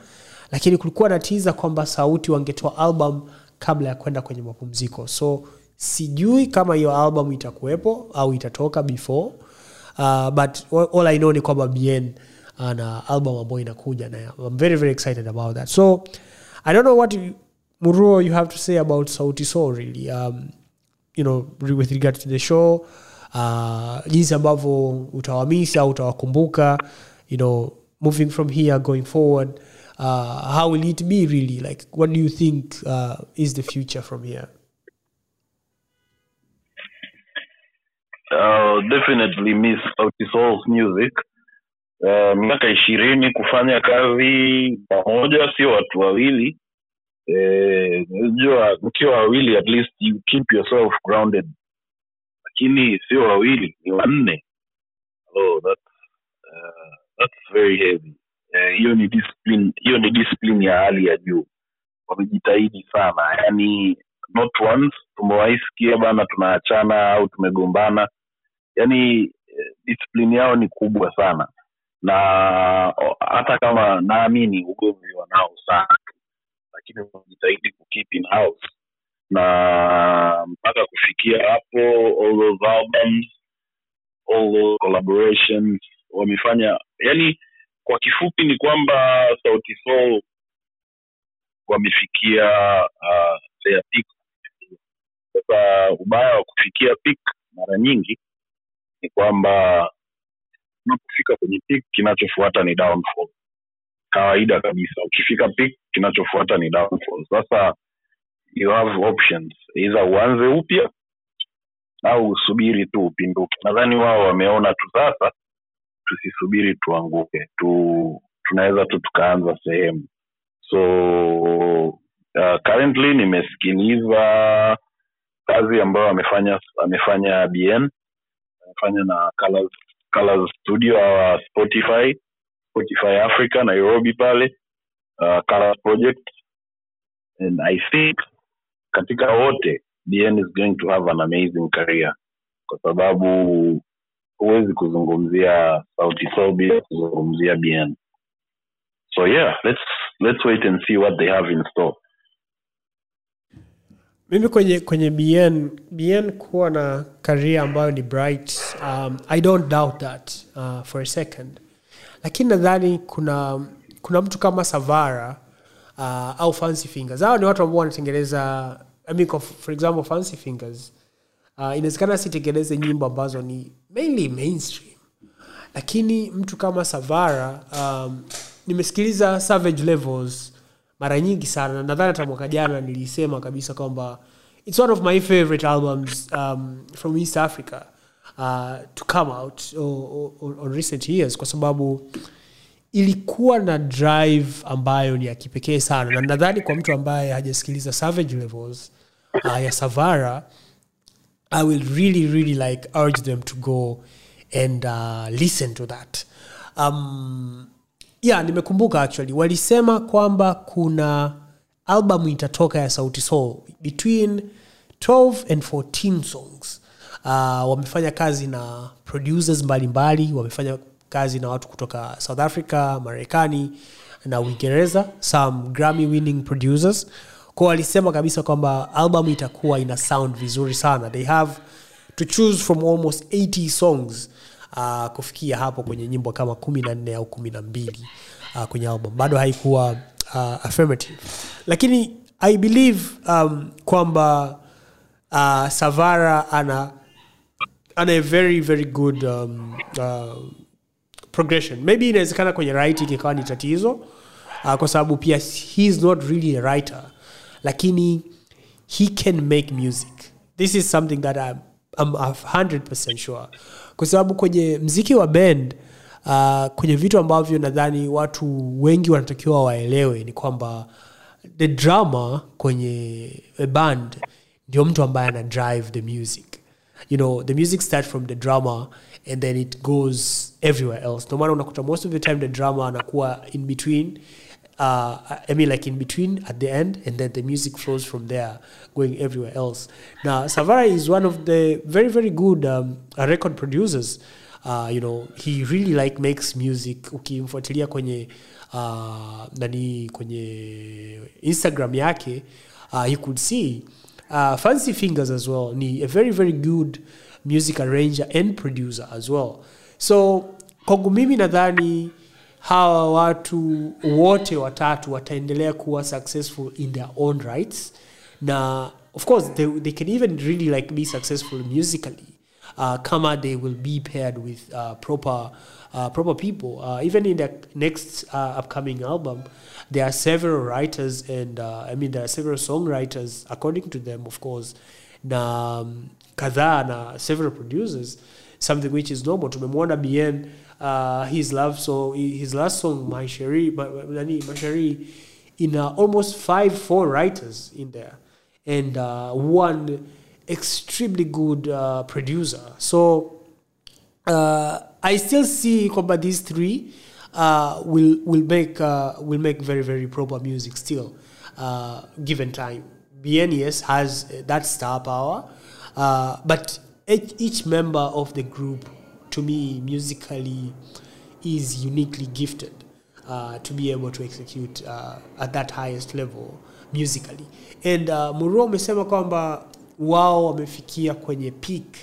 Lakini kulikuwa na tiza kwamba sauti wangetoa album kabla ya kwenda kwenye mapumziko. So sijui kama hiyo album itakuwepo au itatoka before uh, but all i know ni kwamba bien ana album ambayo inakuja na i'm very very excited about that. So i don't know what you, muruo you have to say about sauti so really um, you know with regard to the show uh, jinsi ambavyo utawamisa au utawakumbuka you know moving from here going forward uh, how will it be really? Like what do you think uh, is the future from here? Uh, definitely miss Sauti music. Uh, miaka ishirini kufanya kazi pamoja sio watu wawili. Eh, unajua mkiwa wawili at least you keep yourself grounded. Lakini sio wawili ni wanne. Oh, uh, that's very heavy. Eh, hiyo ni discipline hiyo ni discipline ya hali ya juu. Wamejitahidi sana. Yani not once tumewaisikia bana tunaachana au tumegombana. Yani eh, discipline yao ni kubwa sana. Na hata kama naamini ugomvi wanao sana. Lakini wamejitahidi kukeep in house. Na mpaka kufikia hapo all those albums all those collaborations wamefanya. Yani kwa kifupi ni kwamba sauti sol wamefikia uh, ubaya wa kufikia peak mara nyingi ni kwamba unapofika kwenye peak kinachofuata ni downfall. Kawaida kabisa ukifika peak kinachofuata ni downfall. Sasa you have options. Either uanze upya au usubiri tu upinduke. Nadhani wao wameona tu sasa tusisubiri tuanguke tu tunaweza tu tukaanza sehemu. So uh, currently nimesikiliza kazi ambayo amefanya amefanya bn amefanya na colors, colors studio au spotify spotify africa nairobi pale uh, colors project. And i think katika wote bn is going to have an amazing career. Kwa sababu huwezi kuzungumzia sauti sol bila kuzungumzia bn so yeah let's let's wait and see what they have in store. Mimi kwenye kwenye bn bn kuwa na karia ambayo ni bright um, i don't doubt that uh, for a second. Lakini nadhani kuna kuna mtu kama savara uh, au fancy fingers. Hawa ni watu ambao wanatengeneza I mean, for example fancy fingers uh, inawezekana sitengeneze nyimbo ambazo ni mainly mainstream. Lakini mtu kama savara um, nimesikiliza savage levels mara nyingi sana nadhani hata mwaka jana nilisema kabisa kwamba its one of my favorite albums um, from east africa uh, to come out on, on, recent years kwa sababu ilikuwa na drive ambayo ni ya kipekee sana. Na nadhani kwa mtu ambaye hajasikiliza savage levels uh, ya savara i will really really like urge them to go and uh, listen to that. Um, yeah nimekumbuka actually. Walisema kwamba kuna albamu itatoka ya sauti soul between 12 and 14 songs. Uh, wamefanya kazi na producers mbalimbali mbali, wamefanya kazi na watu kutoka south africa marekani na uingereza some grammy winning producers kwa walisema kabisa kwamba album itakuwa ina sound vizuri sana. They have to choose from almost 80 songs uh, kufikia hapo kwenye nyimbo kama kumi na nne au kumi na mbili uh, kwenye album. Bado haikuwa uh, affirmative. Lakini i believe um, kwamba uh, savara ana ana a very very good um, uh, progression. Maybe inawezekana kwenye writing ikawa ni tatizo uh, kwa sababu pia he is not really a writer lakini he can make music. This is something that I'm, I'm 100% sure. Kwa sababu kwenye mziki wa band uh, kwenye vitu ambavyo nadhani watu wengi wanatakiwa waelewe ni kwamba the drama kwenye a band ndio mtu ambaye ana drive the music. You know the music starts from the drama and then it goes everywhere else. Matter unakuta most of the time the drama anakuwa in between uh, I mean like in between at the end and then the music flows from there going everywhere else. Now Savara is one of the very very good um, record producers. Uh, you know he really like makes music. Ukimfuatilia kwenye uh, nani kwenye instagram yake uh, you could see uh, fancy fingers as well. Ni a very very good music arranger and producer as well. So kwangu mimi nadhani hawa watu wote watatu wataendelea kuwa successful in their own rights. Na of course they, they can even really like be successful musically uh, kama they will be paired with uh, proper uh, proper people. Uh, even in the next uh, upcoming album there are several writers and uh, i mean there are several songwriters according to them of course na um, kadhaa na several producers something which is normal. Tumemwona bien uh, his love so his last song my Cherie, in uh, almost five four writers in there and uh, one extremely good uh, producer so uh, I still see kwamba these three uh, will will make will make very very proper music still given time. BNES has that star power, but each, each member of the group, to me, musically, is uniquely gifted uh, to be able to execute uh, at that highest level musically. And uh, Muro amesema kwamba wao wamefikia kwenye peak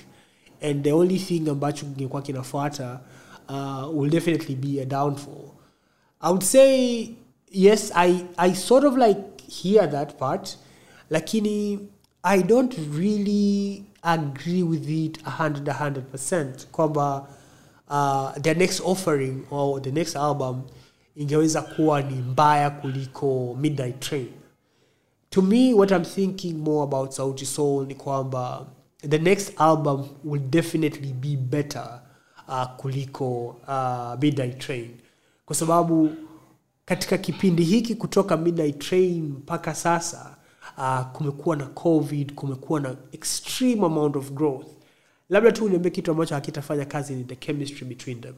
and the only thing ambacho kingekuwa kinafuata uh, will definitely be a downfall i would say yes i, I sort of like hear that part lakini i don't really agree with it 100 100% kwamba uh, the next offering or the next album ingeweza kuwa ni mbaya kuliko midnight train. To me what i'm thinking more about sauti soul ni kwamba the next album will definitely be better uh, kuliko uh, midnight train. Kwa sababu katika kipindi hiki kutoka midnight train mpaka sasa uh, kumekuwa na covid kumekuwa na extreme amount of growth. Labda tu uniambie kitu ambacho hakitafanya kazi ni the chemistry between them.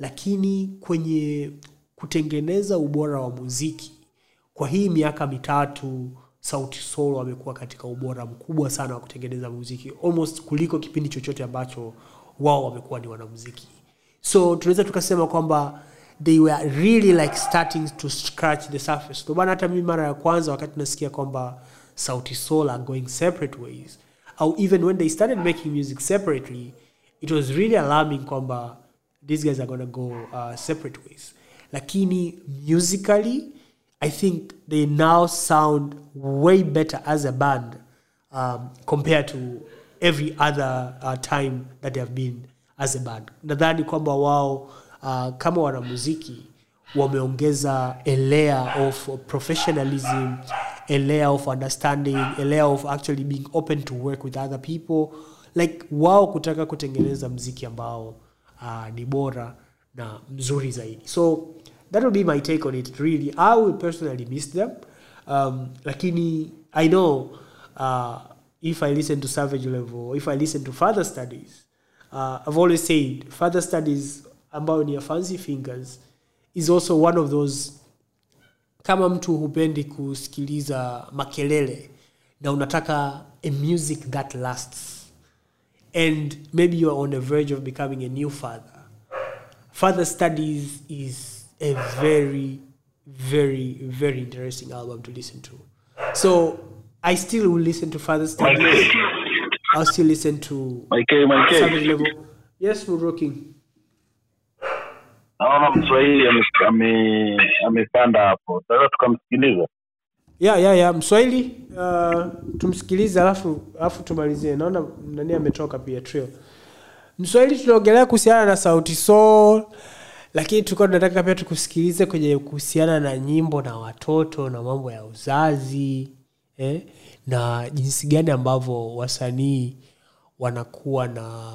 Lakini kwenye kutengeneza ubora wa muziki kwa hii miaka mitatu sauti solo amekuwa katika ubora mkubwa sana wa kutengeneza muziki almost kuliko kipindi chochote ambacho wao wamekuwa ni wanamuziki. So tunaweza tukasema kwamba they were really like starting to scratch the surface. Ndio hata mimi mara ya kwanza wakati nasikia kwamba sauti Sol are going separate ways. Or even when they started making music separately it was really alarming kwamba these guys are gonna go uh, separate ways. Lakini musically i think they now sound way better as a band um, compared to every other uh, time that they have been as a band. Nadhani kwamba wao uh, kama wanamuziki wameongeza a layer of professionalism a layer of understanding a layer of actually being open to work with other people. Like wao kutaka kutengeneza mziki ambao uh, ni bora na mzuri zaidi. So that will be my take on it really. I will personally miss them. Um, lakini i know uh, if i listen to savage level if i listen to further studies uh, i've always said further studies ambayo ni ya fancy fingers is also one of those kama mtu hupendi kusikiliza makelele na unataka a music that lasts and maybe you are on the verge of becoming a new father. Father studies is a very very very interesting album to listen to. So i still will listen to further studies. I'll still listen to Mike, Mike. savage level. Yes muroking naona mswahili ame- ame- amepanda hapo. Sasa tukamsikiliza ya ya ya mswahili uh, tumsikilize alafu alafu tumalizie. Naona nani ametoka pia trio. Mswahili tunaongelea kuhusiana na sauti soul, lakini tulikuwa tunataka pia tukusikilize kwenye kuhusiana na nyimbo na watoto na mambo ya uzazi eh? na jinsi gani ambavyo wasanii wanakuwa na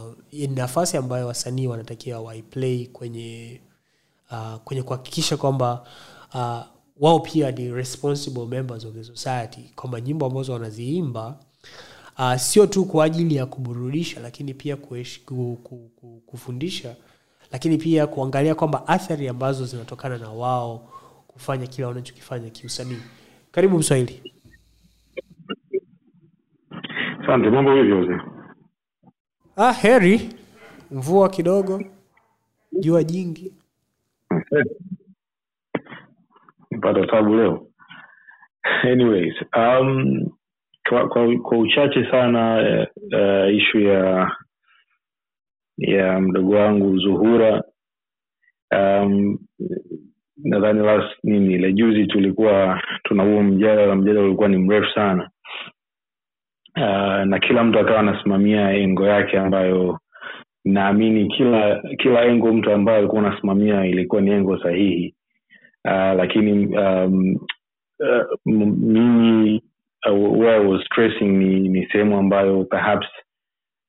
nafasi ambayo wasanii wanatakiwa waiplay kwenye uh, kwenye kuhakikisha kwamba uh, wao pia ni responsible members of the society kwamba nyimbo ambazo wanaziimba uh, sio tu kwa ajili ya kuburudisha lakini pia kuesh, ku, ku, ku, kufundisha lakini pia kuangalia kwamba athari ambazo zinatokana na wao kufanya kile wanachokifanya kiusanii. Karibu mswahili. Asante, mambo hivyo ah, heri. Mvua kidogo. Jua jingi Nipata tabu leo. Anyways, um, kwa, kwa, kwa uchache sana uh, ishu ya ya mdogo wangu Zuhura um, nadhani last nini ile juzi tulikuwa tuna huo mjadala, mjadala ulikuwa ni mrefu sana uh, na kila mtu akawa anasimamia engo yake ambayo naamini kila kila engo mtu ambaye alikuwa unasimamia ilikuwa ni engo sahihi. Uh, lakini um, uh, mimi uh, was stressing ni, ni sehemu ambayo perhaps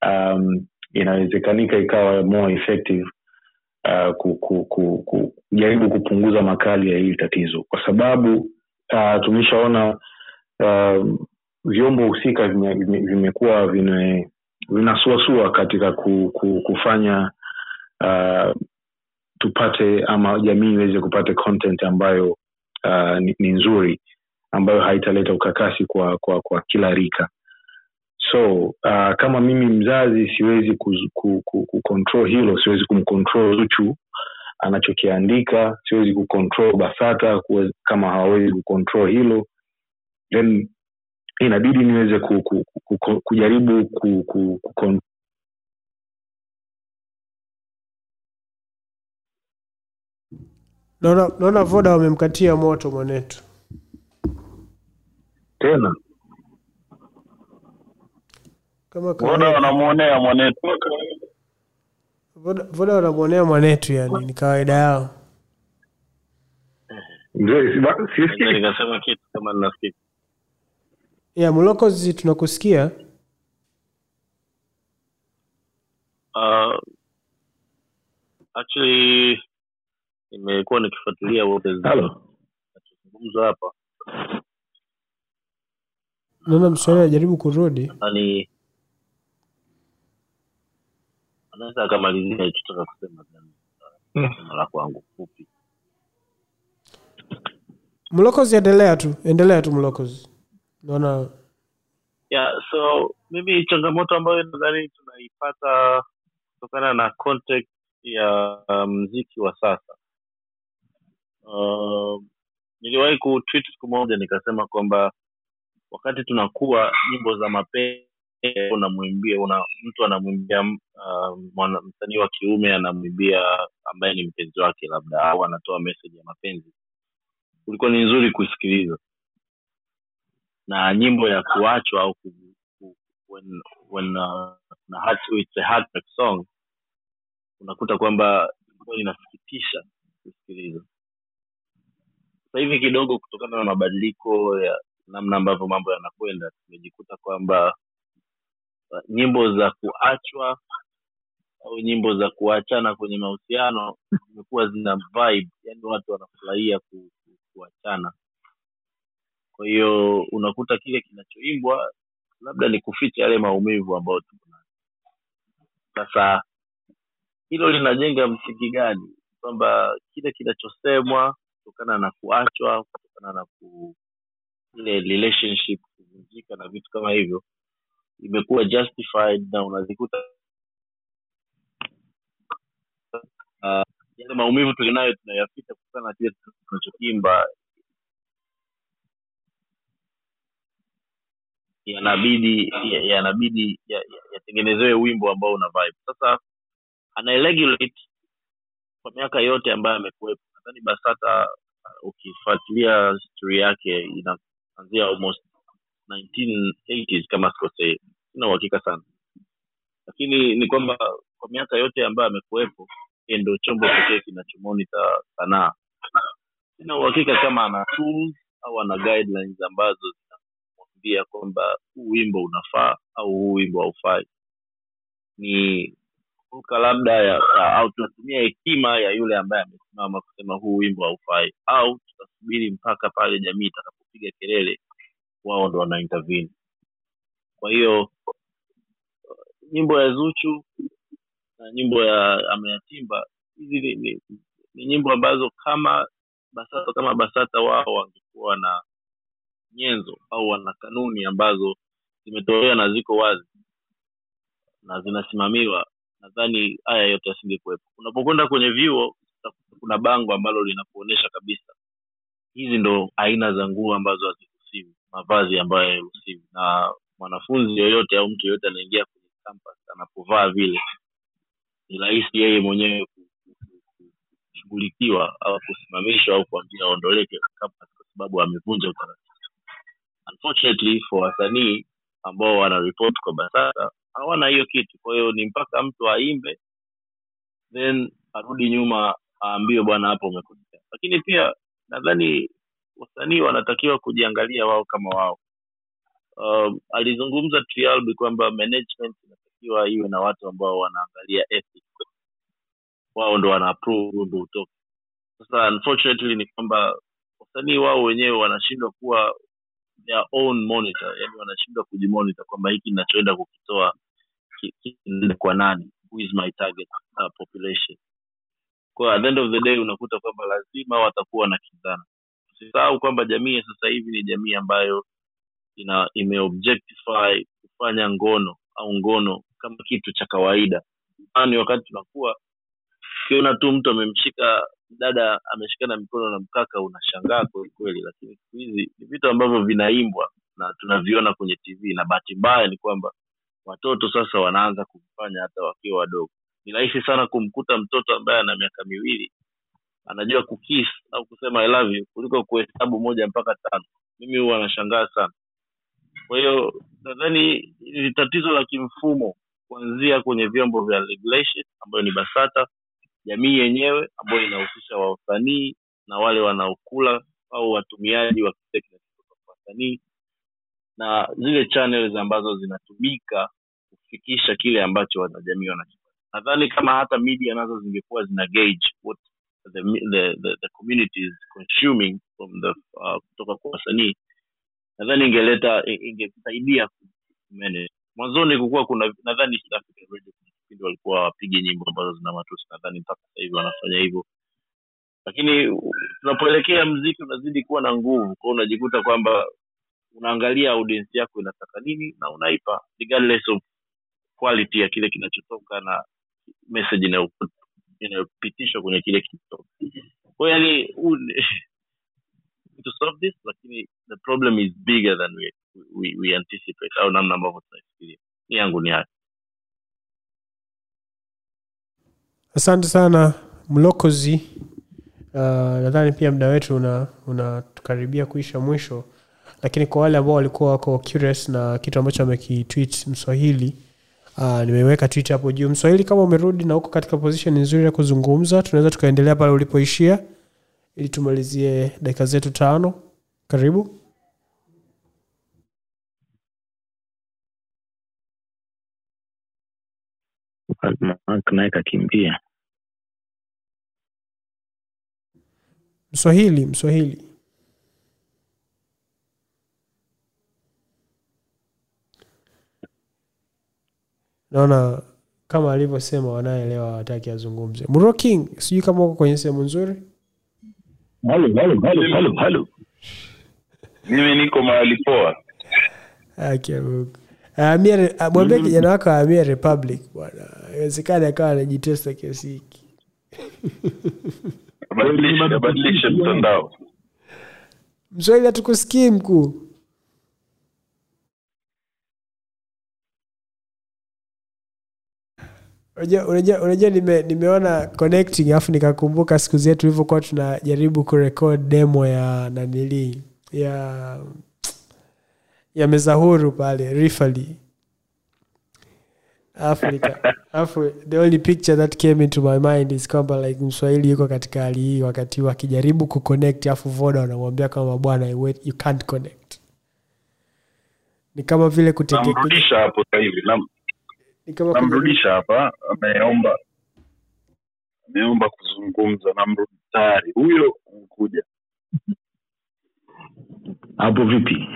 um, inawezekanika ikawa more effective uh, ku, ku, ku, ku, jaribu kupunguza makali ya hili tatizo. Kwa sababu uh, tumeshaona uh, vyombo husika vime- vime- vimekuwa vime, vinasuasua katika ku, ku, kufanya uh, tupate ama jamii iweze kupata content ambayo uh, ni, ni nzuri ambayo haitaleta ukakasi kwa kwa kwa kila rika. So uh, kama mimi mzazi siwezi kuz- ku, ku, ku control hilo siwezi kumcontrol zuchu anachokiandika siwezi kucontrol basata kuwe, kama hawawezi kucontrol hilo then inabidi niweze ku, ku, ku, ku, kujaribu ku, ku, ku, ku naona naona voda wamemkatia moto mwanetu. Tena? Kama voda wanamwonea mwanetu. Voda Voda wanamwonea mwanetu yani ni kawaida yao. Ndio si- ba- Naweza sisikii nikasema kitu kama ninafikiri ya mlokozi tunakusikia. Uh, actually nimekuwa nikifuatilia wote hapa. Naona mswali anajaribu kurudi. Yani anaweza akamalizia ichotaka kusema Mm. uh, sema la kwangu fupi. Mlokozi endelea tu. Endelea tu mlokozi naona yeah so mimi changamoto ambayo nadhani tunaipata kutokana na context ya uh, mziki wa sasa. Uh, niliwahi kutwit siku moja nikasema kwamba wakati tunakuwa nyimbo za mapenzi unamwimbia una mtu anamwimbia uh, msanii wa kiume anamwimbia ambaye ni mpenzi wake labda au anatoa message ya mapenzi. Ulikuwa ni nzuri kuisikiliza na nyimbo ya kuachwa au ku, ku, when, when, uh, na heart, it's a heartbreak song unakuta kwamba inasikitisha kusikiliza. Sasa hivi kidogo kutokana na mabadiliko ya namna ambavyo mambo yanakwenda tumejikuta kwamba uh, nyimbo za kuachwa au nyimbo za kuachana kwenye mahusiano zimekuwa zina vibe yani watu wanafurahia ku, ku, kuachana kwa hiyo unakuta kile kinachoimbwa labda ni kuficha yale maumivu ambayo tuko sasa hilo linajenga msingi gani? Kwamba kile kinachosemwa kutokana na kuachwa kutokana na ku, ile relationship kuvunjika na vitu kama hivyo imekuwa justified na unazikuta uh, yale maumivu tulinayo tunayapita kutokana na kile tunachokiimba yanabidi ya- yatengenezewe ya- ya- wimbo ambao una vibe. Sasa anaregulate kwa miaka yote ambayo amekuwepo. Nadhani basata uh, ukifuatilia histori yake inaanzia almost 1980s kama sikosei. Sina uhakika sana. Lakini ni kwamba kwa miaka yote ambayo amekuwepo yeye ndo chombo pekee kinachomonita sanaa. Sina uhakika kama ana tools au ana guidelines ambazo zinamwambia kwamba huu wimbo unafaa au huu wimbo haufai. Ni kuka labda ya, ya, au tunatumia hekima ya yule ambaye amesimama kusema huu wimbo haufai au tutasubiri mpaka pale jamii itakapopiga kelele wao ndo wana kwa hiyo nyimbo ya zuchu na nyimbo ya ameyatimba hizi ni, ni, ni nyimbo ambazo kama basata kama basata wao wangekuwa na nyenzo au wana kanuni ambazo zimetolewa na ziko wazi na zinasimamiwa nadhani haya yote yasingekuwepo. Unapokwenda kwenye vyuo kuna bango ambalo linakuonyesha kabisa hizi ndo aina za nguo ambazo haziruhusiwi mavazi ambayo hayaruhusiwi. Na mwanafunzi yoyote au mtu yoyote anaingia kwenye campus anapovaa vile ni rahisi yeye mwenyewe ku- ku- ku- kushughulikiwa au kusimamishwa au kuambia aondoleke kwa sababu amevunja utaratibu unfortunately for wasanii ambao wanaripoti kwa basata hawana hiyo kitu. Kwa hiyo ni mpaka mtu aimbe then arudi nyuma aambiwe bwana hapo umekosea lakini pia nadhani wasanii wanatakiwa kujiangalia wao kama wao. Um, alizungumza trialbi kwamba management inatakiwa iwe na watu ambao wanaangalia wao ndo wana utoke. Sasa unfortunately ni kwamba wasanii wao wenyewe wanashindwa kuwa their own monitor. Yani wanashindwa kujimonitor kwamba hiki ninachoenda kukitoa kinaenda kwa nani? Who is my target uh, population? Kwa at the end of the day unakuta kwamba lazima watakuwa wanakinzana usisahau kwamba jamii ya sasa hivi ni jamii ambayo ina imeobjectify kufanya ngono au ngono kama kitu cha kawaida. Ni wakati tunakuwa ukiona tu mtu amemshika dada ameshikana mikono na mkaka unashangaa kweli kweli lakini siku hizi ni vitu ambavyo vinaimbwa na tunaviona kwenye tv na bahati mbaya ni kwamba watoto sasa wanaanza kuvifanya hata wakiwa wadogo. Ni rahisi sana kumkuta mtoto ambaye ana miaka miwili anajua kukis au kusema I love you kuliko kuhesabu moja mpaka tano. Mimi huwa nashangaa sana. Kwa hiyo nadhani ni tatizo la kimfumo kuanzia kwenye vyombo vya regulation ambayo ni basata jamii yenyewe ambayo inahusisha wasanii na wale wanaokula au watumiaji wa kile wasanii na zile channels ambazo zinatumika kufikisha kile ambacho wanajamii wanakipata nadhani kama hata media nazo zingekuwa zina gauge what the, the, the, the community is consuming from the uh, kutoka kwa wasanii nadhani ingeleta ingesaidia mwanzoni kukuwa kuna nadhani Kipindi walikuwa wapige nyimbo ambazo zina matusi. Nadhani mpaka sasa hivi wanafanya hivyo. Lakini tunapoelekea mziki unazidi kuwa na nguvu. Kwao unajikuta kwamba unaangalia audience yako inataka nini na unaipa regardless of quality ya kile kinachotoka na message inayopitishwa kwenye kile kinachotoka. Kwao yani <laughs> to solve this lakini the problem is bigger than we, we, we anticipate au namna ambavyo tunaifikiria. Ni yangu ni hayo asante sana mlokozi. Uh, nadhani pia muda wetu una unatukaribia kuisha mwisho. Lakini kwa wale ambao walikuwa wako curious na kitu ambacho amekitwit mswahili uh, nimeweka twit hapo juu. Mswahili kama umerudi na uko katika position nzuri ya kuzungumza tunaweza tukaendelea pale ulipoishia. Ili tumalizie dakika zetu tano. Karibu Mark naye kakimbia. Mswahili mswahili. Naona kama alivyosema wanaelewa hawataki azungumze. Muro king sijui kama uko kwenye sehemu nzuri. Halo halo halo halo halo. Mimi niko mahali poa. Haki re- ah, mwambie kijana wako ahamia republic bwana. Iwezekani akawa anajitesa kiasi hiki. <laughs> Badilishe mtandao. mswahili hatukusikii mkuu. Unajua nime, nimeona connecting alafu nikakumbuka siku zetu tulivyokuwa tunajaribu kurekod demo ya nanili ya ya meza huru pale rifali. <laughs> The only picture that came into my mind is kwamba like mswahili yuko katika hali hii wakati huu akijaribu kuconnect afu voda wanamwambia kama bwana you can't connect. Ni kama vile kutegemea hapo sasa hivi namrudisha hapa ameomba ameomba kuzungumza namrudi tayari. Huyo kuja hapo vipi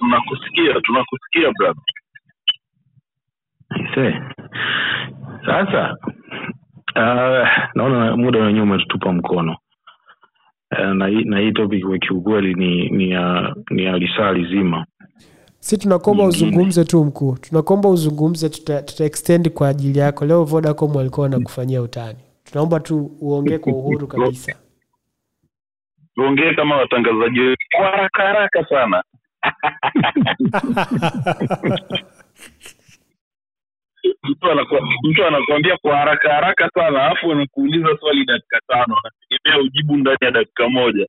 tunakusikia tunakusikia brother. Sasa uh, naona muda wenyewe umetutupa mkono. Uh, na, hii- na hii topic kwa kiukweli ni ni ya ni ya lisaa lizima si tunakomba uzungumze tu mkuu. Tunakomba uzungumze tuta, tuta extend kwa ajili yako. Leo vodacom walikuwa wanakufanyia utani. Tunaomba tu uongee kwa uhuru kabisa. Tuongee kama watangazaji wetu. Kwa haraka haraka sana mtu anaku- mtu anakuambia kwa haraka haraka sana alafu anakuuliza swali dakika tano anategemea ujibu ndani ya dakika moja.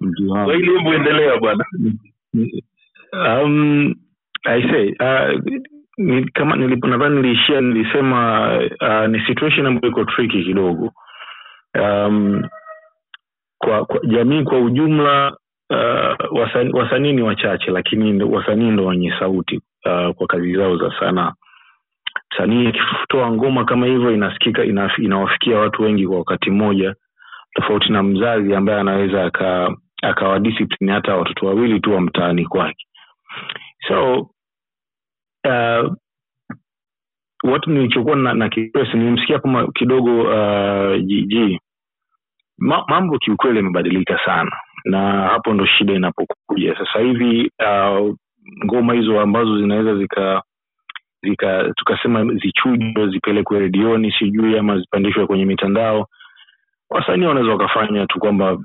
Mtu wangu. kwa hili hebu endelea bwana. Um, I say, uh, ni, kama nadhani niliishia nilisema uh, ni situation ambayo iko triki kidogo. Um, kwa, kwa jamii kwa ujumla uh, wasanii wasani ni wachache lakini wasanii ndo wenye sauti uh, kwa kazi zao za sanaa. Msanii akitoa ngoma kama hivyo inasikika ina, inawafikia watu wengi kwa wakati mmoja tofauti na mzazi ambaye anaweza aka akawa hata watoto wawili tu wa mtaani kwake. So uh, watu nilichokuwa na, na kipress nilimsikia kama kidogo uh, jiji Ma, mambo kiukweli yamebadilika sana na hapo ndo shida inapokuja. Sasa hivi uh, ngoma hizo ambazo zinaweza zika zika tukasema zichujwe zipelekwe redioni sijui ama zipandishwe kwenye mitandao wasanii wanaweza wakafanya tu kwamba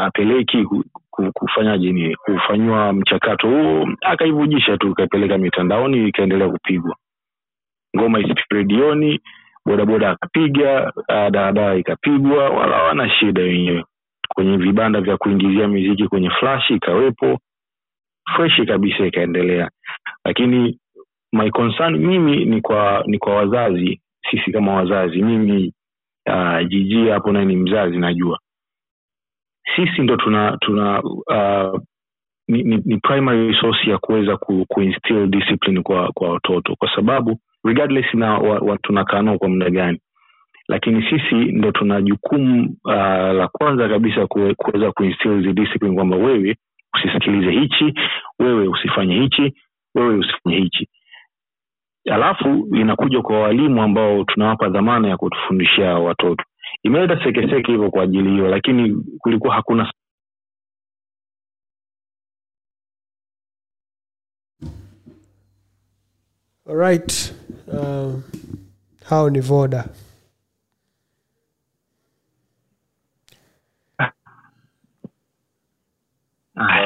apeleki ku- ku- kufanyaje ni kufanyiwa mchakato huo akaivujisha tu ikapeleka mitandaoni ikaendelea kupigwa. Ngoma isipigwe redioni bodaboda akapiga ah, ikapigwa wala hawana shida wenyewe kwenye vibanda vya kuingizia miziki kwenye flash ikawepo freshi kabisa ikaendelea. Lakini my concern mimi ni kwa ni kwa wazazi sisi kama wazazi. Mimi uh, jiji hapo naye ni mzazi najua. Sisi ndo tuna tuna uh, ni, ni, ni primary source ya kuweza ku, kuinstill discipline kwa kwa watoto. Kwa sababu regardless na wa, wa, tunakaa nao kwa muda gani lakini sisi ndo tuna jukumu uh, la kwanza kabisa kuweza kuinstill discipline kwamba wewe usisikilize hichi wewe usifanye hichi wewe usifanye hichi alafu inakuja kwa walimu ambao tunawapa dhamana ya kutufundishia watoto imeleta sekeseke hivyo kwa ajili hiyo lakini kulikuwa hakuna Alright. Uh, hao ni voda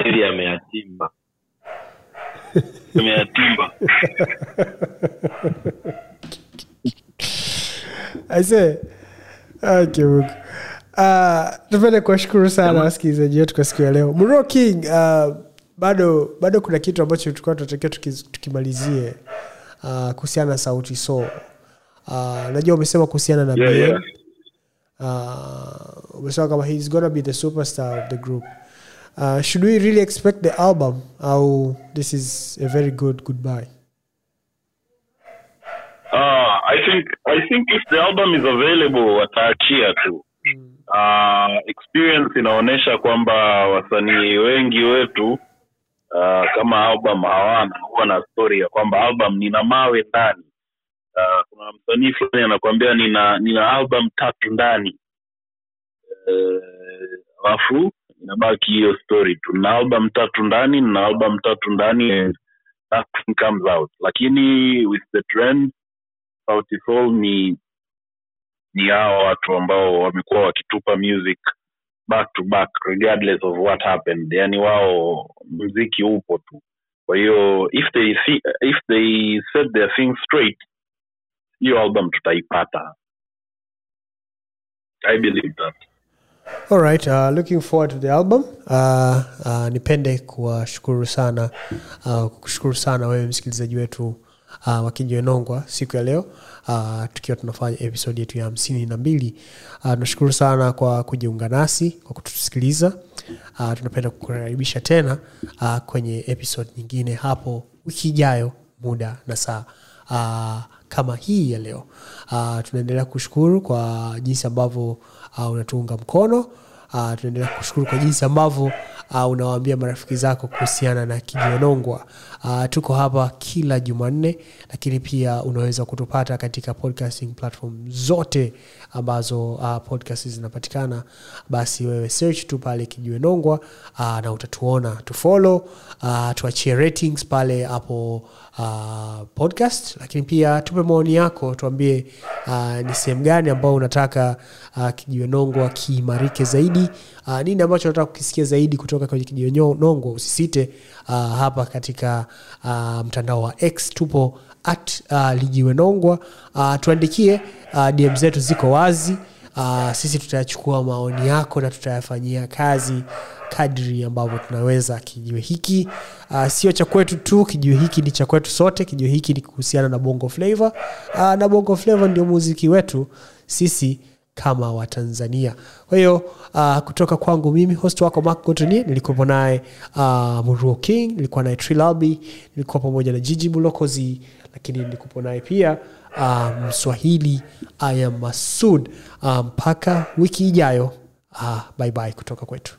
Hili ameyatimba. <laughs> ameyatimba aise okay, Uh, tupende kuwashukuru sana wasikilizaji wetu kwa siku ya leo mro king uh, bado bado kuna kitu ambacho tulikuwa tunatakiwa tukimalizie uh, kuhusiana na sauti so uh, najua umesema kuhusiana na Yeah, Ben. yeah. uh, umesema kama he's gonna be the superstar of the group uh, should we really expect the album? Au this is a very good goodbye. Uh, i think i think if the album is available wataachia tu. Mm. uh, experience inaonyesha kwamba wasanii wengi wetu uh, kama album hawana huwa na story ya kwamba album nina mawe ndani. Uh, kuna msanii fulani anakuambia nina nina album tatu ndani. Alafu alafu inabaki hiyo story tu. Na album tatu ndani nina album tatu ndani nothing comes out. Lakini with the trend Sauti ni ni hao watu ambao wamekuwa wakitupa music back to back regardless of what happened. Yani wao mziki upo tu. Kwa hiyo if they see, if they set their thing straight hiyo album tutaipata. I believe that Alright, uh, looking forward to the album. Uh, uh, nipende kuwashukuru sana uh, kushukuru sana wewe msikilizaji wetu uh, wa siku ya leo uh, tukiwa tunafanya episode yetu ya hamsini na mbili. Uh, tunashukuru sana kwa kujiunga nasi kwa kutusikiliza. Uh, tunapenda kukaribisha tena uh, kwenye episode nyingine hapo wiki ijayo muda na saa uh, kama hii ya leo uh, tunaendelea kushukuru kwa jinsi ambavyo uh, unatuunga mkono uh, tunaendelea kushukuru kwa jinsi ambavyo uh, unawaambia marafiki zako kuhusiana na kijionongwa uh, tuko hapa kila jumanne lakini pia unaweza kutupata katika podcasting platform zote ambazo uh, podcast zinapatikana. Basi wewe search tu pale kijiwenongwa uh, na utatuona. Tufolo uh, tuachie ratings pale hapo uh, podcast lakini pia tupe maoni yako tuambie uh, ni sehemu gani ambao unataka uh, kijiwe kiimarike zaidi. Uh, nini ambacho unataka kukisikia zaidi kutoka kwenye kijiwe nongwa usisite uh, hapa katika uh, mtandao wa x tupo at uh, lijiwe uh, tuandikie uh, dm zetu ziko wazi. Uh, sisi tutayachukua maoni yako na tutayafanyia kazi kadri ambavyo tunaweza kijiwe hiki. Uh, sio cha kwetu tu kijiwe hiki ni cha kwetu sote kijiwe hiki ni kuhusiana na bongo flavor uh, na bongo flavor ndio muziki wetu sisi kama watanzania. Kwa hiyo uh, kutoka kwangu mimi host wako mark nilikuwepo naye uh, muruo king nilikuwa naye trilalbi nilikuwa pamoja na jiji bulokozi lakini nilikuwepo naye pia uh, mswahili aya masud mpaka um, wiki ijayo. Uh, bye bye kutoka kwetu